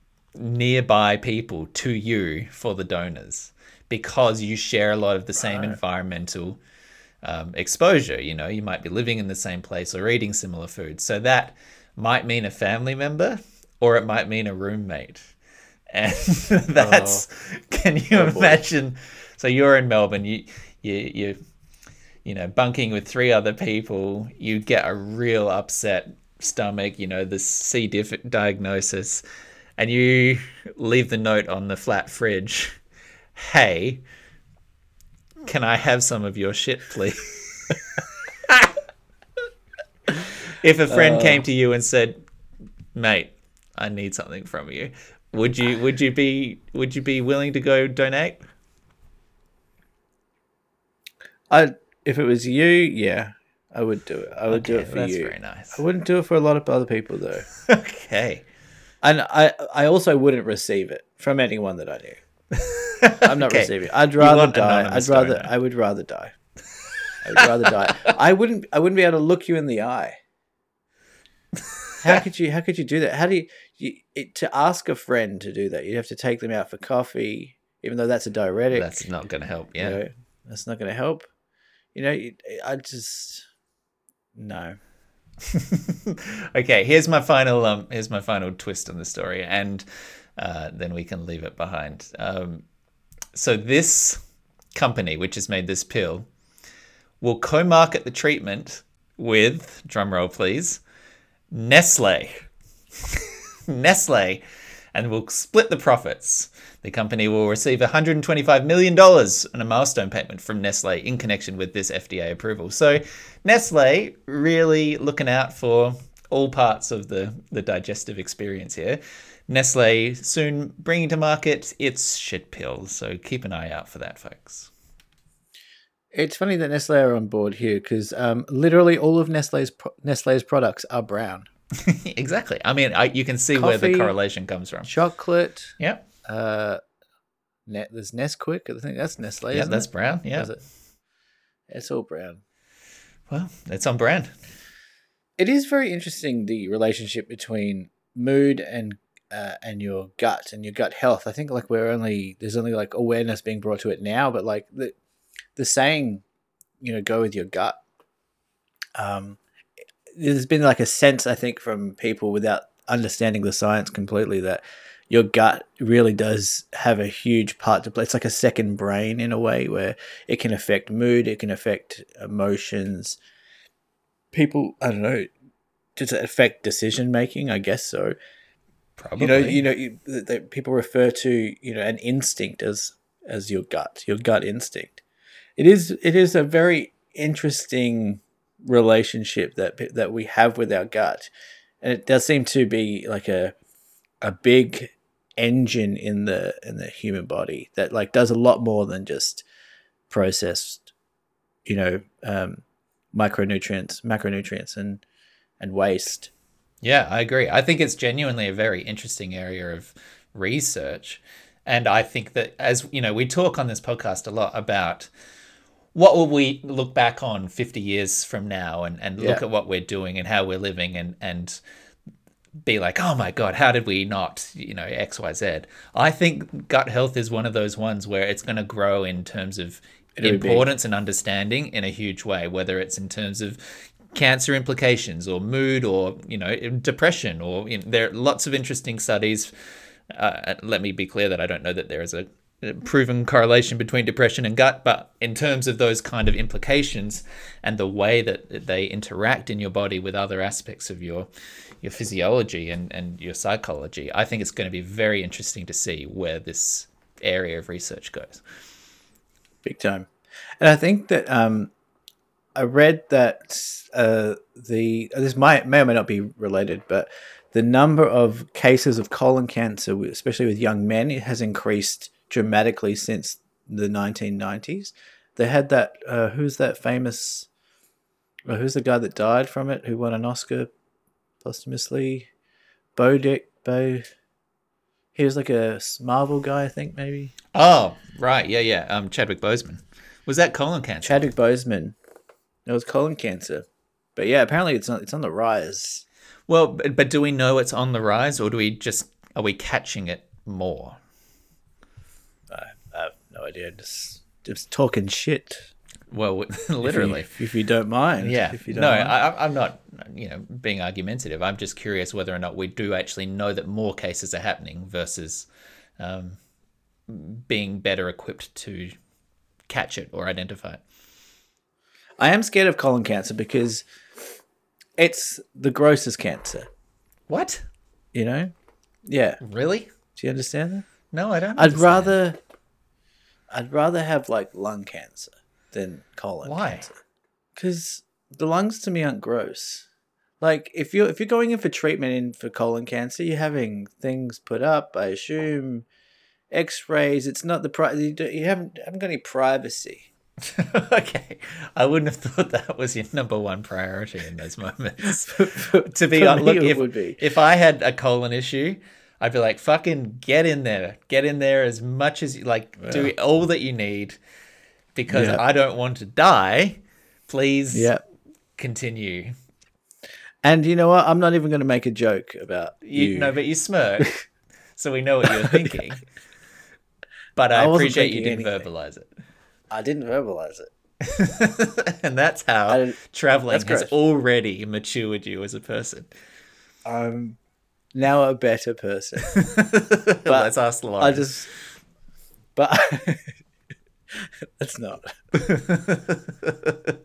[laughs] nearby people to you for the donors because you share a lot of the same environmental um, exposure. You know, you might be living in the same place or eating similar food. So that might mean a family member or it might mean a roommate. [laughs] And that's, can you Oh, boy. imagine? So you're in Melbourne, you, you, you, you know, bunking with three other people, you get a real upset stomach, you know, the C. diff diagnosis, and you leave the note on the flat fridge. Hey, can I have some of your shit, please? [laughs] if a friend uh. came to you and said, "Mate, I need something from you," would you would you be would you be willing to go donate? I if it was you, yeah, I would do it. I would do it for you. that's you. very nice. I wouldn't do it for a lot of other people though, [laughs] Okay. and I I also wouldn't receive it from anyone that I knew. [laughs] I'm not Okay. receiving. it. I'd rather die. I'd rather. donor. I would rather die. I would rather die. I wouldn't. I wouldn't be able to look you in the eye. How could you? How could you do that? How do you, you it, to ask a friend to do that? You'd have to take them out for coffee, even though that's a diuretic. That's not going to help. you Yeah. know, that's not going to help. You know, I just no. [laughs] okay, here's my final um here's my final twist on the story and uh, then we can leave it behind. Um, so this company which has made this pill will co-market the treatment with drumroll please Nestle. [laughs] Nestle and will split the profits. The company will receive $125 million on a milestone payment from Nestle in connection with this FDA approval. So, Nestle really looking out for all parts of the, the digestive experience here. Nestle soon bringing to market its shit pill. So, keep an eye out for that, folks. It's funny that Nestle are on board here because um, literally all of Nestle's Nestle's products are brown. [laughs] exactly. I mean, I, you can see where the correlation comes from. Chocolate. Yep. Uh, ne- there's Nesquik. I think that's Nestle. Yeah, that's it? brown. Yeah. Is it? It's all brown. Well, it's on brand. It is very interesting the relationship between mood and uh, and your gut and your gut health. I think like we're only there's only like awareness being brought to it now, but like the the saying, you know, go with your gut. Um, there's been like a sense I think from people without understanding the science completely that your gut really does have a huge part to play. It's like a second brain in a way where it can affect mood, it can affect emotions. People, I don't know, does it affect decision making? I guess so. Probably. You know, you know, you, that that people refer to you know an instinct as as your gut, your gut instinct. It is it is a very interesting relationship that that we have with our gut, and it does seem to be like a a big engine in the in the human body that like does a lot more than just processed, you know, um, micronutrients, macronutrients, and and waste. Yeah, I agree. I think it's genuinely a very interesting area of research. And I think that as you know, we talk on this podcast a lot about what will we look back on 50 years from now and, and look Yeah. at what we're doing and how we're living and, and be like, oh my God, how did we not, you know, XYZ? I think gut health is one of those ones where it's going to grow in terms of It'll importance and understanding in a huge way, whether it's in terms of cancer implications or mood or, you know, depression or you know, there are lots of interesting studies. Uh, let me be clear that I don't know that there is a proven correlation between depression and gut, but in terms of those kind of implications and the way that they interact in your body with other aspects of your your physiology and, and your psychology, I think it's going to be very interesting to see where this area of research goes. big time. And I think that um, I read that uh, the this might may or may not be related, but the number of cases of colon cancer, especially with young men, has increased dramatically since the 1990s. They had that. Uh, who's that famous? uh, who's the guy that died from it? Who won an Oscar posthumously? Bo Dick. Bo. He was like a Marvel guy, I think maybe. Oh, right, yeah, yeah. Um, Chadwick Boseman was that colon cancer? Chadwick Boseman. It was colon cancer, but yeah, apparently it's on it's on the rise. well, but, but do we know it's on the rise, or do we just are we catching it more? I, I have no idea. Just just talking shit. Well, [laughs] if you- literally. if you, don't mind. Yeah. If you don't no, mind. I, I'm not, you know, being argumentative. I'm just curious whether or not we do actually know that more cases are happening versus um, being better equipped to catch it or identify it. I am scared of colon cancer because it's the grossest cancer. What? You know? Yeah. Really? Do you understand that? No, I don't. I'd rather, I'd rather have like lung cancer than colon Why? cancer. Because the lungs to me aren't gross. Like if you're if you're going in for treatment in for colon cancer, you're having things put up. I assume X-rays. It's not the pri- you, you haven't haven't got any privacy. [laughs] okay, I wouldn't have thought that was your number one priority in those moments. [laughs] to be for look, it if, would be. if I had a colon issue, I'd be like, fucking get in there, get in there as much as you like, do all that you need, because Yeah. I don't want to die. Please, Yeah. continue. And you know what? I'm not even going to make a joke about You, you. know, but you smirk, [laughs] so we know what you're [laughs] thinking. But I, I appreciate you didn't anything. verbalize it. I didn't verbalize it. [laughs] and that's how I- traveling that's has already matured you as a person. I'm now a better person. [laughs] but Let's ask Lauren. I just, but [laughs] it's not. [laughs]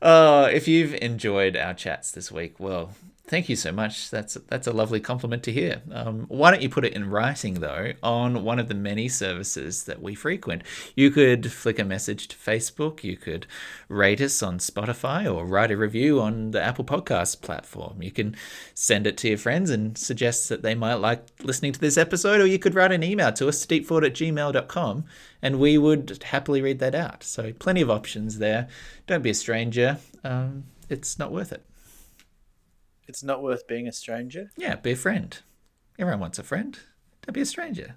Uh, if you've enjoyed our chats this week, well, Thank you so much. That's that's a lovely compliment to hear. Um, why don't you put it in writing though on one of the many services that we frequent? You could flick a message to Facebook. You could rate us on Spotify or write a review on the Apple Podcast platform. You can send it to your friends and suggest that they might like listening to this episode, or you could write an email to us deepfought at gmail.com and we would happily read that out. So plenty of options there. Don't be a stranger. Um, it's not worth it. It's not worth being a stranger. Yeah, be a friend. Everyone wants a friend. Don't be a stranger.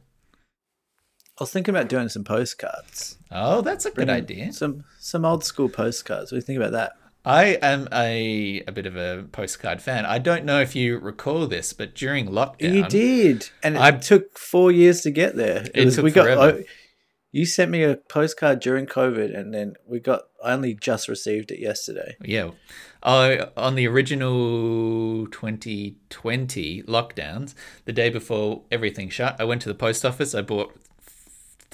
I was thinking about doing some postcards. Oh, that's a good idea. Some some old school postcards. What do you think about that? I am a a bit of a postcard fan. I don't know if you recall this, but during lockdown, You did, and it I- took four years to get there. It took we got. forever. oh, you sent me a postcard during COVID, and then we got. I only just received it yesterday. Yeah. I, on the original 2020 lockdowns, the day before everything shut, I went to the post office. I bought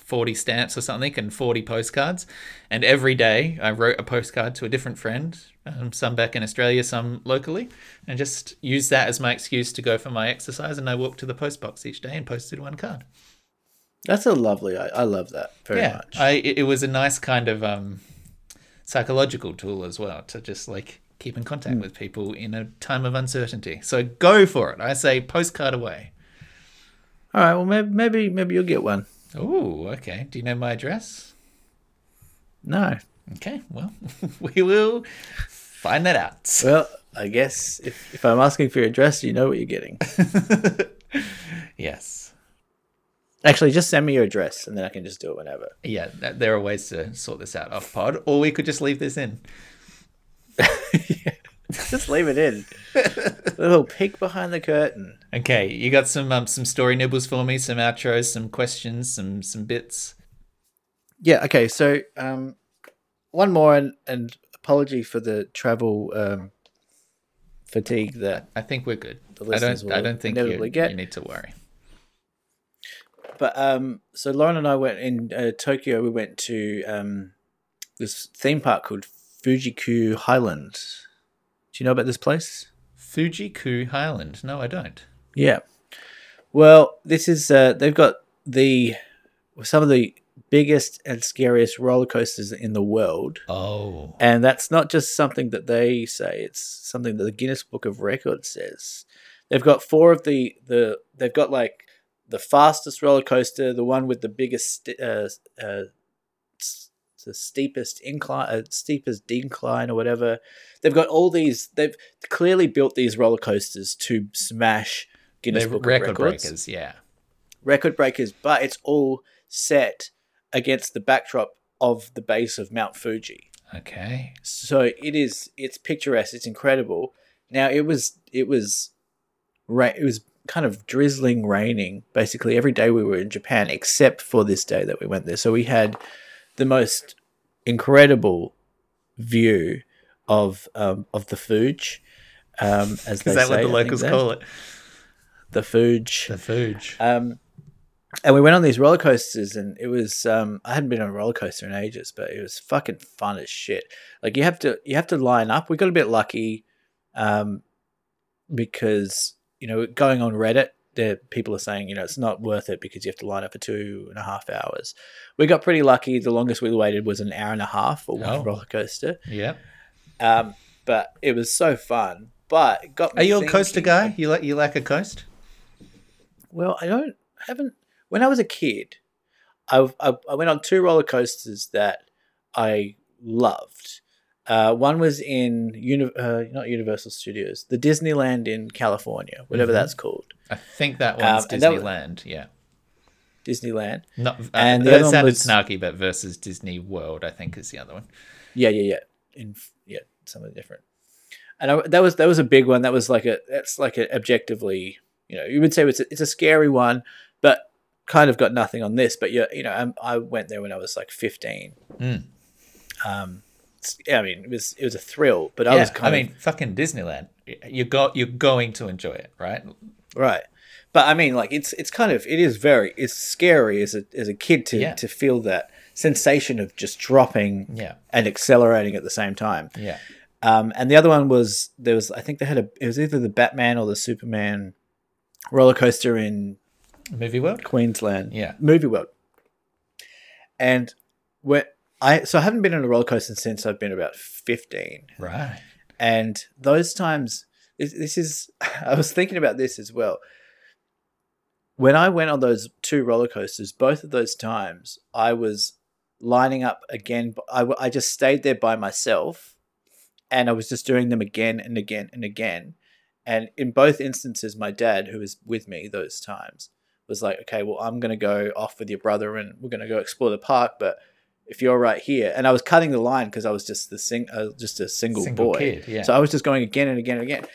40 stamps or something and 40 postcards. And every day I wrote a postcard to a different friend, um, some back in Australia, some locally, and just used that as my excuse to go for my exercise. And I walked to the post box each day and posted one card. That's a lovely. I, I love that very yeah. much. I, it it was a nice kind of um, psychological tool as well to just like keep in contact hmm. with people in a time of uncertainty. So go for it. I say postcard away. All right. Well, maybe maybe maybe you'll get one. Oh, okay. Do you know my address? No. Okay, well, [laughs] we will find that out. Well, I guess if if I'm asking for your address, you know what you're getting. [laughs] yes. Actually, just send me your address, and then I can just do it whenever. Yeah, there are ways to sort this out off pod, or we could just leave this in. [laughs] Just leave it in. A little peek behind the curtain. Okay, you got some um, some story nibbles for me, some outros, some questions, some some bits. Yeah. Okay. So, um, one more, and, and apology for the travel um, fatigue that. I think we're good. I don't. I don't think you, you need to worry. But um, so Lauren and I went in uh, Tokyo. We went to um, this theme park called Fuji-Q Highland. Do you know about this place? Fuji-Q Highland. No, I don't. Yeah. Well, this is uh, they've got the some of the biggest and scariest roller coasters in the world. Oh, And that's not just something that they say, it's something that the Guinness Book of Records says. They've got four of the, the they've got like the fastest roller coaster, the one with the biggest, uh, uh, the steepest incline, uh, steepest decline or whatever. They've got all these, they've clearly built these roller coasters to smash Guinness Book record of Records breakers. Yeah. record breakers, but it's all set against the backdrop of the base of Mount Fuji. Okay. So it is it's picturesque, it's incredible. Now it was it was ra- it was kind of drizzling raining basically every day we were in Japan except for this day that we went there. So we had the most incredible view of um, of the Fuji um, as they Is that say, what the locals call it? The Fuji. The Fuji. Um, and we went on these roller coasters, and it was um, I hadn't been on a roller coaster in ages, but it was fucking fun as shit. Like you have to you have to line up. We got a bit lucky, um, because you know going on Reddit, there people are saying you know it's not worth it because you have to line up for two and a half hours. We got pretty lucky. The longest we waited was an hour and a half for one Oh. roller coaster. Yeah. Um, but it was so fun. But it got me Are you a coaster guy? You like you like a coast? Well, I don't haven't. When I was a kid, I I, I went on two roller coasters that I loved. Uh, one was in uni- uh, not Universal Studios, the Disneyland in California, whatever Mhm. that's called, I think that one's Um, and that Disneyland. yeah. Disneyland. Not. Uh, And the that other sounded was- snarky, but versus Disney World, I think is the other one. Yeah, yeah, yeah. In yeah, something different. And I, that was that was a big one. That was like a that's like a objectively, you know, you would say it's a, it's a scary one, but kind of got nothing on this. But yeah, you know, I'm, I went there when I was like 15. Mm. Um, I mean, it was it was a thrill, but I yeah, was kind of I of mean, fucking Disneyland. You go, you're going to enjoy it, right? Right. But I mean, like it's it's kind of it is very it's scary as a as a kid to Yeah. to feel that sensation of just dropping Yeah, and accelerating at the same time. yeah. Um, and the other one was there was I think they had a it was either the Batman or the Superman roller coaster in Movie World? Queensland. Yeah. Movie World. And when I so I haven't been on a roller coaster since I've been about fifteen. Right. And those times, this, this is, [laughs] I was thinking about this as well. When I went on those two roller coasters, both of those times, I was lining up again. I, I just stayed there by myself and I was just doing them again and again and again. And in both instances, my dad, who was with me those times, was like, okay, well, I'm going to go off with your brother and we're going to go explore the park. But if you're right here, and I was cutting the line because I was just the sing, uh, just a single, Single boy. kid, yeah. So I was just going again and again and again.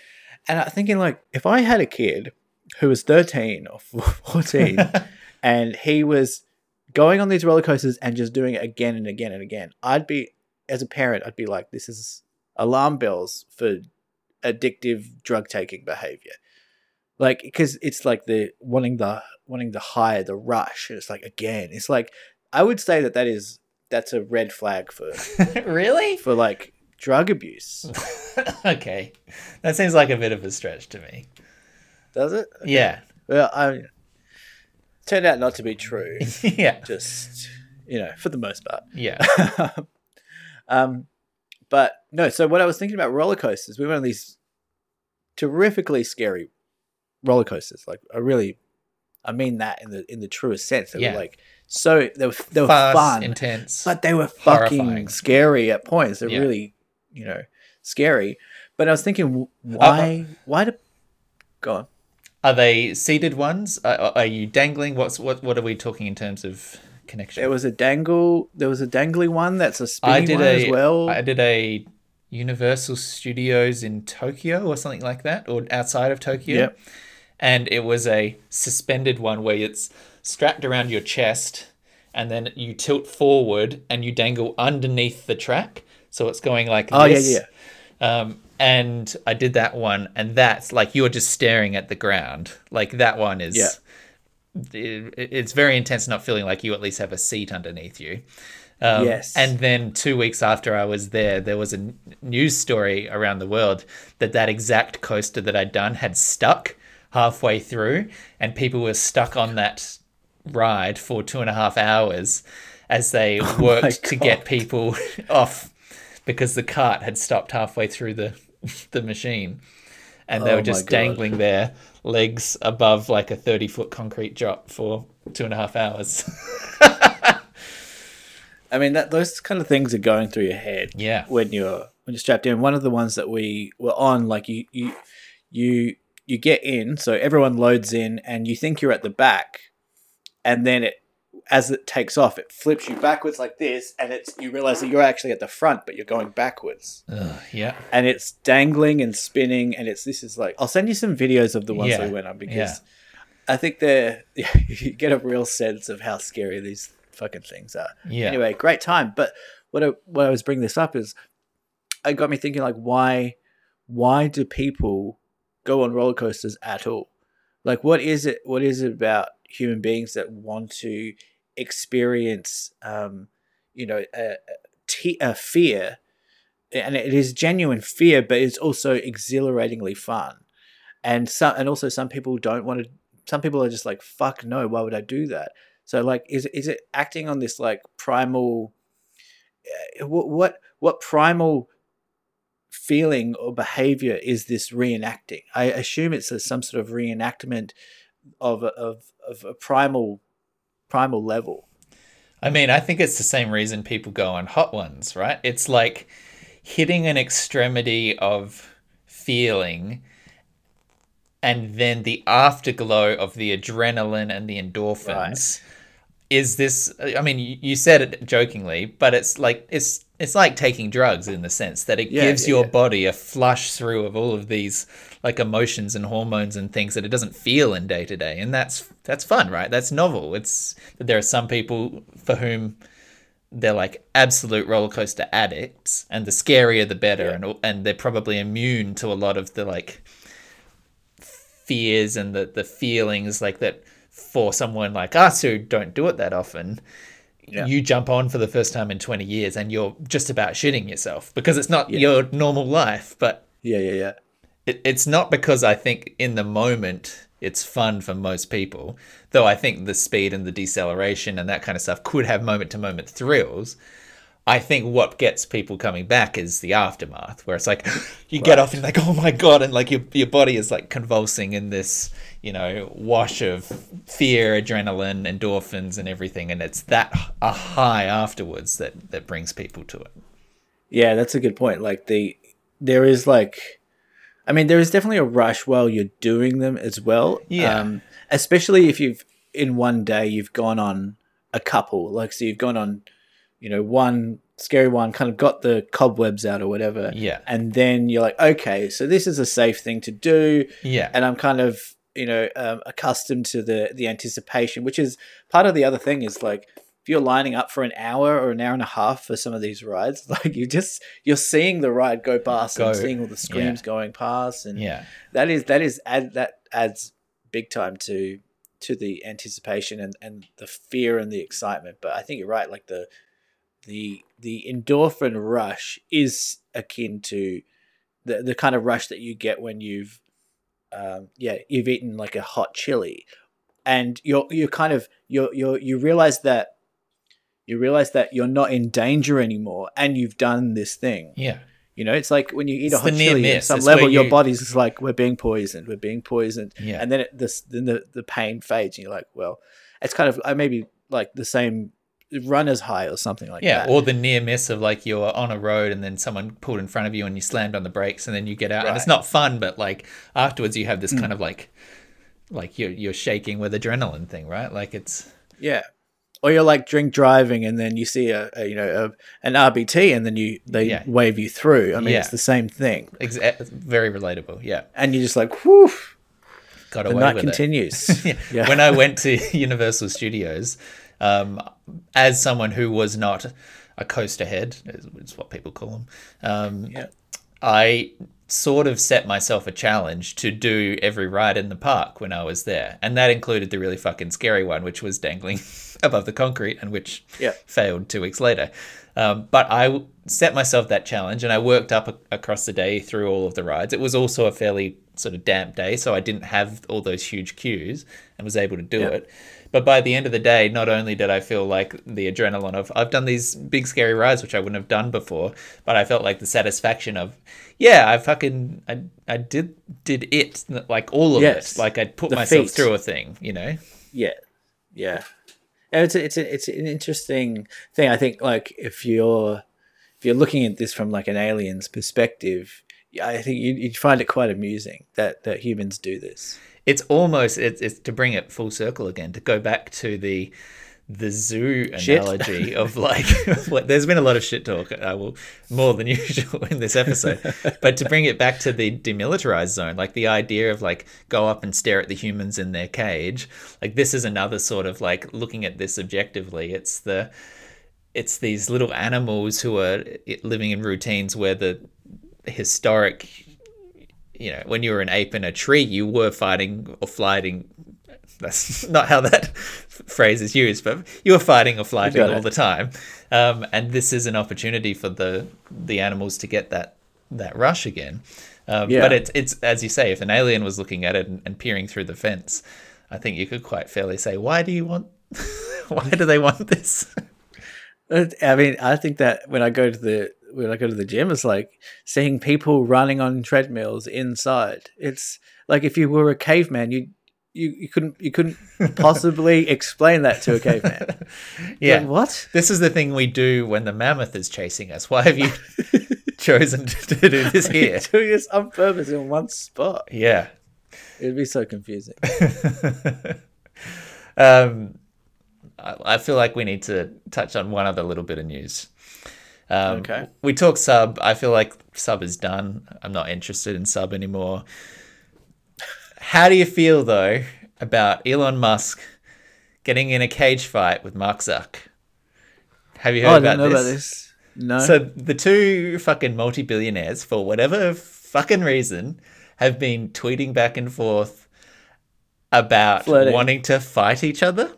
And I'm thinking, like, if I had a kid who was 13 or [laughs] 14 [laughs] and he was going on these roller coasters and just doing it again and again and again, I'd be, as a parent, I'd be like, this is alarm bells for addictive drug taking behavior. Like, because it's like the wanting the wanting the high, the rush. And it's like again, it's like I would say that that is that's a red flag for [laughs] really? for like drug abuse. [laughs] okay. That seems like a bit of a stretch to me. Does it? Yeah. Well, I turned out not to be true. [laughs] yeah. Just you know, for the most part. Yeah. [laughs] um, but no. So what I was thinking about roller coasters, we went on these terrifically scary roller coasters. Like I really, I mean that in the in the truest sense. They Yeah. were like so they were they were Fast, fun, intense. but they were fucking horrifying. scary at points. They're Yeah. really you know scary. But I was thinking, w- uh, why uh, why do go on? Are they seated ones? Are, are you dangling? What's what? What are we talking in terms of connection? There was a dangle. There was a dangly one. That's a I spinning did one a as well. I did a Universal Studios in Tokyo or something like that, or outside of Tokyo. Yep. And it was a suspended one where it's strapped around your chest, and then you tilt forward and you dangle underneath the track, so it's going like oh yeah, this. yeah. Um, and I did that one, and that's like you're just staring at the ground. Like that one is. Yeah. it- it's very intense, not feeling like you at least have a seat underneath you. Um, Yes. And then two weeks after I was there, there was a n- news story around the world that that exact coaster that I'd done had stuck halfway through, and people were stuck on that ride for two and a half hours as they [laughs] worked to get people [laughs] off because the cart had stopped halfway through the [laughs] the machine, and they Oh were just dangling their legs above like a thirty foot concrete drop for two and a half hours. [laughs] I mean, that those kind of things are going through your head. Yeah. When you're when you're strapped in. One of the ones that we were on, like you you you you get in, so everyone loads in, and you think you're at the back, and then it as it takes off, it flips you backwards like this, and it's you realize that you're actually at the front, but you're going backwards, Ugh, yeah. and it's dangling and spinning, and it's this is like I'll send you some videos of the ones Yeah, we went on because yeah. I think they're [laughs] you get a real sense of how scary these fucking things are. Yeah. Anyway, great time. But what I, what I was bringing this up is, it got me thinking like, why, why do people go on roller coasters at all? Like, what is it? What is it about human beings that want to experience, um, you know, a, a, fear, and it is genuine fear, but it's also exhilaratingly fun. And some, and also some people don't want to. Some people are just like, "Fuck no! Why would I do that?" So like, is is it acting on this like primal? uh, What what what primal feeling or behavior is this reenacting? I assume it's a, some sort of reenactment of of of a primal primal level. I mean, I think it's the same reason people go on hot ones, right? It's like hitting an extremity of feeling and then the afterglow of the adrenaline and the endorphins is this i mean you you said it jokingly but it's like it's it's like taking drugs in the sense that it Yeah, gives yeah, your yeah. body a flush through of all of these like emotions and hormones and things that it doesn't feel in day to day and that's that's fun right? That's novel. It's there are some people for whom they're like absolute roller coaster addicts and the scarier the better and and they're probably immune to a lot of the like fears and the the feelings like that for someone like us who don't do it that often Yeah. you jump on for the first time in 20 years and you're just about shitting yourself because it's not Yeah. your normal life. But Yeah, yeah, yeah. it, it's not because I think in the moment it's fun for most people, though I think the speed and the deceleration and that kind of stuff could have moment to moment thrills. I think what gets people coming back is the aftermath, where it's like [gasps] you get off and you're like, oh my god, and like your your body is like convulsing in this, you know, wash of fear, adrenaline, endorphins, and everything, and it's that a high afterwards that that brings people to it. Yeah, that's a good point. Like the there is like I mean there is definitely a rush while you're doing them as well. Yeah. Um especially if you've in one day you've gone on a couple. Like so you've gone on, you know, one scary one, kind of got the cobwebs out or whatever. Yeah. And then you're like, okay, so this is a safe thing to do. Yeah, and I'm kind of you know um, accustomed to the the anticipation, which is part of the other thing is like if you're lining up for an hour or an hour and a half for some of these rides, [laughs] like you just you're seeing the ride go past Go, and seeing all the screams going past, and yeah, that is that is add that adds big time to to the anticipation and and the fear and the excitement. But I think you're right, like the the the endorphin rush is akin to the the kind of rush that you get when you've um, yeah you've eaten like a hot chili. And you're you're kind of you're you're you realize that you realize that you're not in danger anymore and you've done this thing. Yeah. you know it's like when you eat It's a hot chili at some It's level where your body's like we're being poisoned. We're being poisoned. Yeah. and then it, this then the, the pain fades and you're like well it's kind of uh, maybe like the same runner's high or something like Yeah, that Yeah, or the near miss of like you're on a road and then someone pulled in front of you and you slammed on the brakes and then you get out and it's not fun, but like afterwards you have Mm. this kind of like like you're you're shaking with adrenaline thing, right? Like it's Yeah. Or you're like drink driving and then you see a, a you know a, an RBT and then you they Yeah. wave you through. I mean Yeah. it's the same thing. ex- it's very relatable. Yeah, And you're just like whew got the away night with continues. [laughs] it. yeah. When I went to [laughs] Universal Studios, um, as someone who was not a coaster head, is, is what people call them. Um, Yeah. I sort of set myself a challenge to do every ride in the park when I was there. And that included the really fucking scary one, which was dangling [laughs] above the concrete and which Yeah. failed two weeks later. Um, but I set myself that challenge and I worked up a- across the day through all of the rides. It was also a fairly sort of damp day, so I didn't have all those huge queues and was able to do Yeah. it. But by the end of the day, not only did I feel like the adrenaline of I've done these big scary rides which I wouldn't have done before, but I felt like the satisfaction of yeah, I fucking I, I did did it like all of Yes. it. Like I'd put The myself feat. through a thing, you know. Yeah, yeah. And it's a, it's a, it's an interesting thing. I think like if you're if you're looking at this from like an alien's perspective, I think you you'd find it quite amusing that that humans do this. It's almost it's, it's to bring it full circle again to go back to the the zoo analogy of like [laughs] what- there's been a lot of shit talk uh, well more than [laughs] usual in this episode but to bring it back to the demilitarized zone like the idea of like go up and stare at the humans in their cage like this is another sort of like looking at this objectively it's the it's these little animals who are living in routines where the historic you know, when you were an ape in a tree, you were fighting or flighting. That's not how that [laughs] phrase is used, but you were fighting or flighting all the time. Um, and this is an opportunity for the the animals to get that that rush again. Um, Yeah. But it's it's as you say, if an alien was looking at it and, and peering through the fence, I think you could quite fairly say, "Why do you want? [laughs] why do they want this?" [laughs] I mean, I think that when I go to the when I go to the gym, it's like seeing people running on treadmills inside. It's like if you were a caveman, you you, you couldn't you couldn't [laughs] possibly explain that to a caveman. [laughs] yeah. Like, what? This is the thing we do when the mammoth is chasing us. Why have you [laughs] chosen to do this here? Doing this on purpose in one spot. Yeah. It'd be so confusing. um, I, I feel like we need to touch on one other little bit of news. Um, Okay. We talk sub. I feel like sub is done. I'm not interested in sub anymore. How do you feel though about Elon Musk getting in a cage fight with Mark Zuck? Have you Oh, I heard didn't about know this? about this. No. So the two fucking multi-billionaires, for whatever fucking reason, have been tweeting back and forth about Flirting. wanting to fight each other.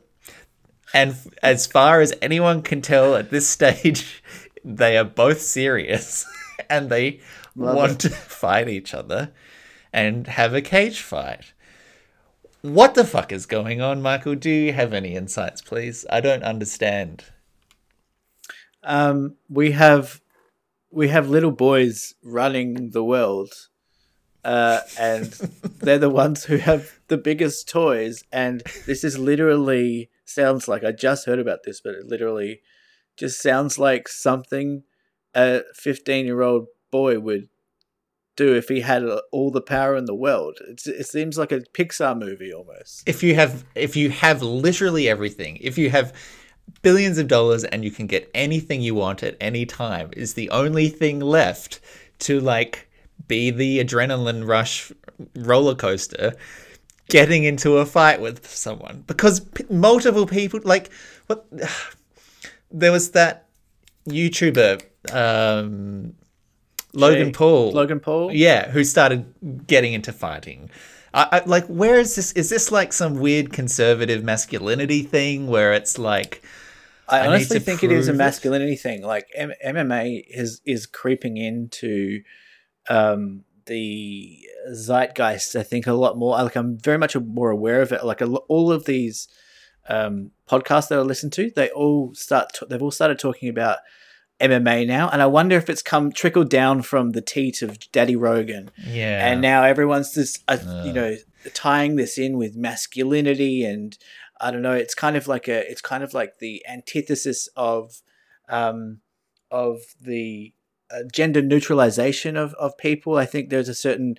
And as far as anyone can tell at this [laughs] stage, they are both serious [laughs] and they Love want to [laughs] fight each other and have a cage fight. What the fuck is going on, Michael? Do you have any insights, please? I don't understand. Um, we have we have little boys running the world, uh, and [laughs] they're the ones who have the biggest toys. And this is literally sounds like I just heard about this, but it literally just sounds like something a fifteen-year-old boy would do if he had all the power in the world. It's, it seems like a Pixar movie almost. if you have if you have literally everything if you have billions of dollars and you can get anything you want at any time is the only thing left to like be the adrenaline rush roller coaster getting into a fight with someone because p- multiple people like what [sighs] there was that youtuber um logan paul Logan Paul. yeah, who started getting into fighting. I, I, like, where is this? Is this like some weird conservative masculinity thing where it's like, I I honestly think it is a prove it. masculinity thing. Like M- MMA is is creeping into um, the zeitgeist. I think a lot more. Like I'm very much more aware of it. Like a, all of these um, podcasts that I listen to, they all start. They've all started talking about MMA now, and I wonder if it's come trickled down from the teat of Daddy Rogan. Yeah, and now everyone's just uh, you know tying this in with masculinity and i don't know it's kind of like a it's kind of like the antithesis of um of the uh, gender neutralization of of people. I think there's a certain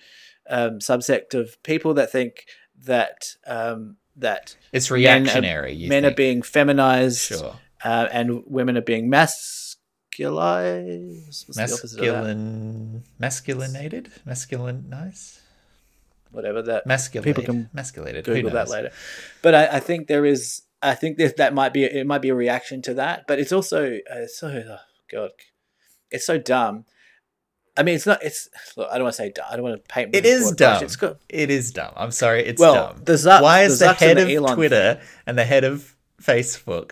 um, subsect of people that think that um that it's men are- reactionary. men are being feminized sure uh, and women are being masculized What's the opposite of that? masculine, masculinated, masculinized, whatever that masculated, People can masculated. Who Google that later. But I, I think there is. I think that that might be it might be a reaction to that, but it's also uh, so oh God, it's so dumb. I mean, it's not. It's look. I don't want to say dumb. I don't want to paint. It is It a is broad brush. dumb. It's got, It is dumb. I'm sorry, it's well, dumb. the Zuck, why is the, and head of Elon Twitter and the head of Facebook?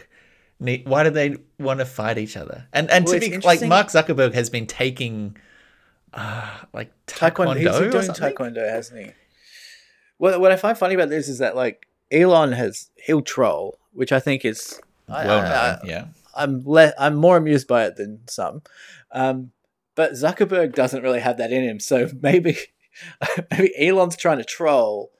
Why do they want to fight each other? And and Well, to be like Mark Zuckerberg has been taking, uh, like Taekwondo. taekwondo, He's been doing? Taekwondo, hasn't he? What what I find funny about this is that like Elon has he'll troll, which I think is Well I- known, I- yeah. I'm le- I'm more amused by it than some. Um, but Zuckerberg doesn't really have that in him, so [laughs] maybe maybe Elon's trying to troll,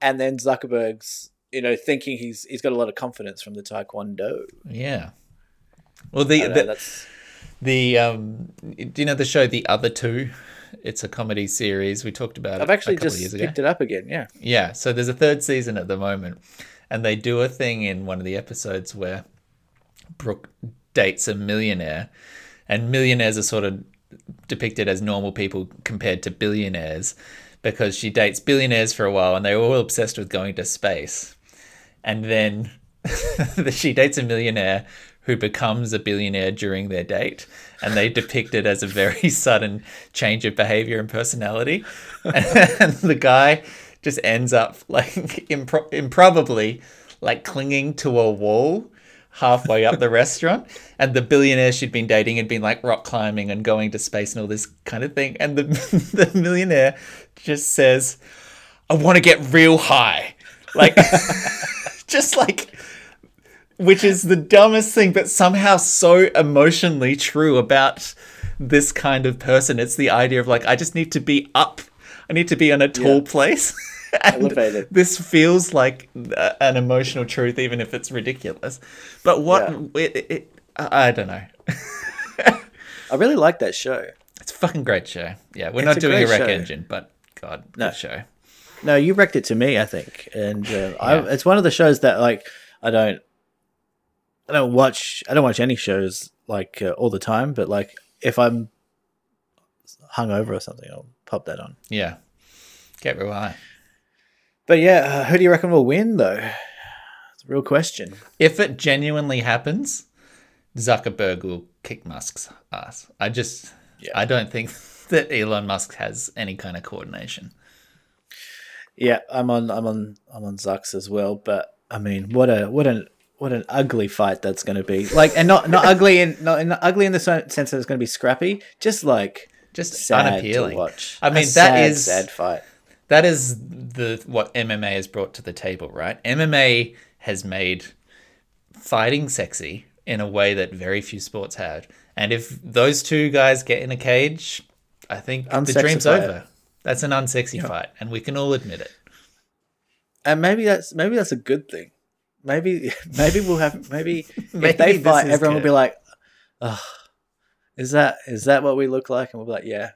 and then Zuckerberg's you know thinking he's he's got a lot of confidence from the Taekwondo. Yeah. Well, the know, the, that's the um, do you know the show The Other Two? It's a comedy series. We talked about it I've actually a couple just of years ago. picked it up again. Yeah, Yeah, so there's a third season at the moment, and they do a thing in one of the episodes where Brooke dates a millionaire, and millionaires are sort of depicted as normal people compared to billionaires because she dates billionaires for a while and they're all obsessed with going to space. And then [laughs] she dates a millionaire who becomes a billionaire during their date and they depict it as a very [laughs] sudden change of behavior and personality [laughs] and the guy just ends up like impro- improbably like clinging to a wall halfway up the restaurant. And the billionaire she'd been dating had been like rock climbing and going to space and all this kind of thing. And the [laughs] the millionaire just says i want to get real high. Like [laughs] just like which is the dumbest thing but somehow so emotionally true about this kind of person. It's the idea of like i just need to be up. I need to be on a tall Yeah. place [laughs] [laughs] Elevated. this feels like an emotional truth even if it's ridiculous but what Yeah. it, it, i don't know I really like that show. it's a fucking great show yeah we're It's not a doing a wreck show. engine but god No. show No, you wrecked it to me, I think, and uh, I, it's one of the shows that like I don't, I don't watch. I don't watch any shows like uh, all the time, but like if I'm hungover or something, I'll pop that on. yeah get real high But yeah, uh, who do you reckon will win though? It's a real question. if it genuinely happens, Zuckerberg will kick Musk's ass. I just, Yeah. I don't think [laughs] that Elon Musk has any kind of coordination. Yeah, I'm on. I'm on. I'm on Zucks as well. But I mean, what a what an what an ugly fight that's going to be. Like, and not not ugly in not, not ugly in the sense that it's going to be scrappy. Just like Just sad unappealing. to watch. I mean, that sad, is- sad fight. That is the what MMA has brought to the table, right? MMA has made fighting sexy in a way that very few sports have. And if those two guys get in a cage, I think the dream's over. That's an unsexy fight, and we can all admit it. And maybe that's maybe that's a good thing. Maybe [laughs] maybe we'll have maybe, Maybe [laughs] if they fight, everyone will be like, oh, "Is that is that what we look like?" And we'll be like, "Yeah."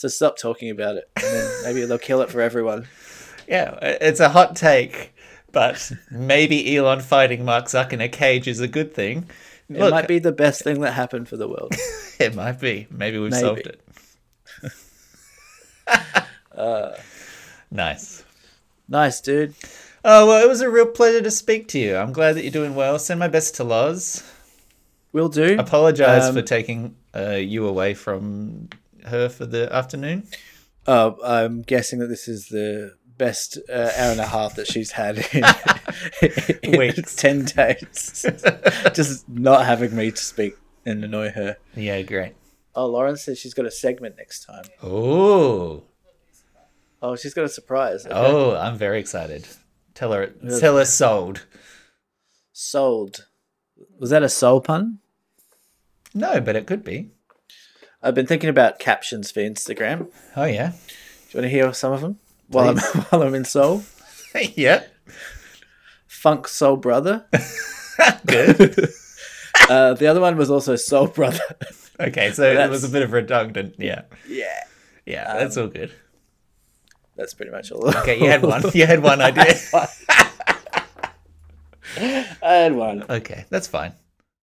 So stop talking about it, and then maybe they'll kill it for everyone. Yeah, it's a hot take, but maybe Elon fighting Mark Zuck in a cage is a good thing. It Look, might be the best thing that happened for the world. [laughs] It might be. Maybe we've Maybe. solved it. [laughs] Uh, Nice. nice, dude. Oh, well, it was a real pleasure to speak to you. I'm glad that you're doing well. Send my best to Loz. We'll do. Apologize Um, for taking uh, you away from her for the afternoon. Oh, I'm guessing that this is the best uh, hour and a half that she's had in, [laughs] in Weeks. 10 days. [laughs] Just not having me to speak and annoy her. Yeah, great. Oh, Lauren says she's got a segment next time. Oh, Oh, she's got a surprise. Okay. oh, I'm very excited. Tell her, tell her sold. Sold. Was that a soul pun? No, but it could be. I've been thinking about captions for Instagram. Oh yeah, do you want to hear some of them while I'm, [laughs] while I'm in Seoul? [laughs] yeah. Funk Soul Brother. [laughs] Good. Uh, the other one was also Soul Brother. Okay, so it was a bit of redundant. Yeah, yeah. yeah, that's all good. That's pretty much all. Okay, you had one. You had one idea. I had one. Okay, that's fine.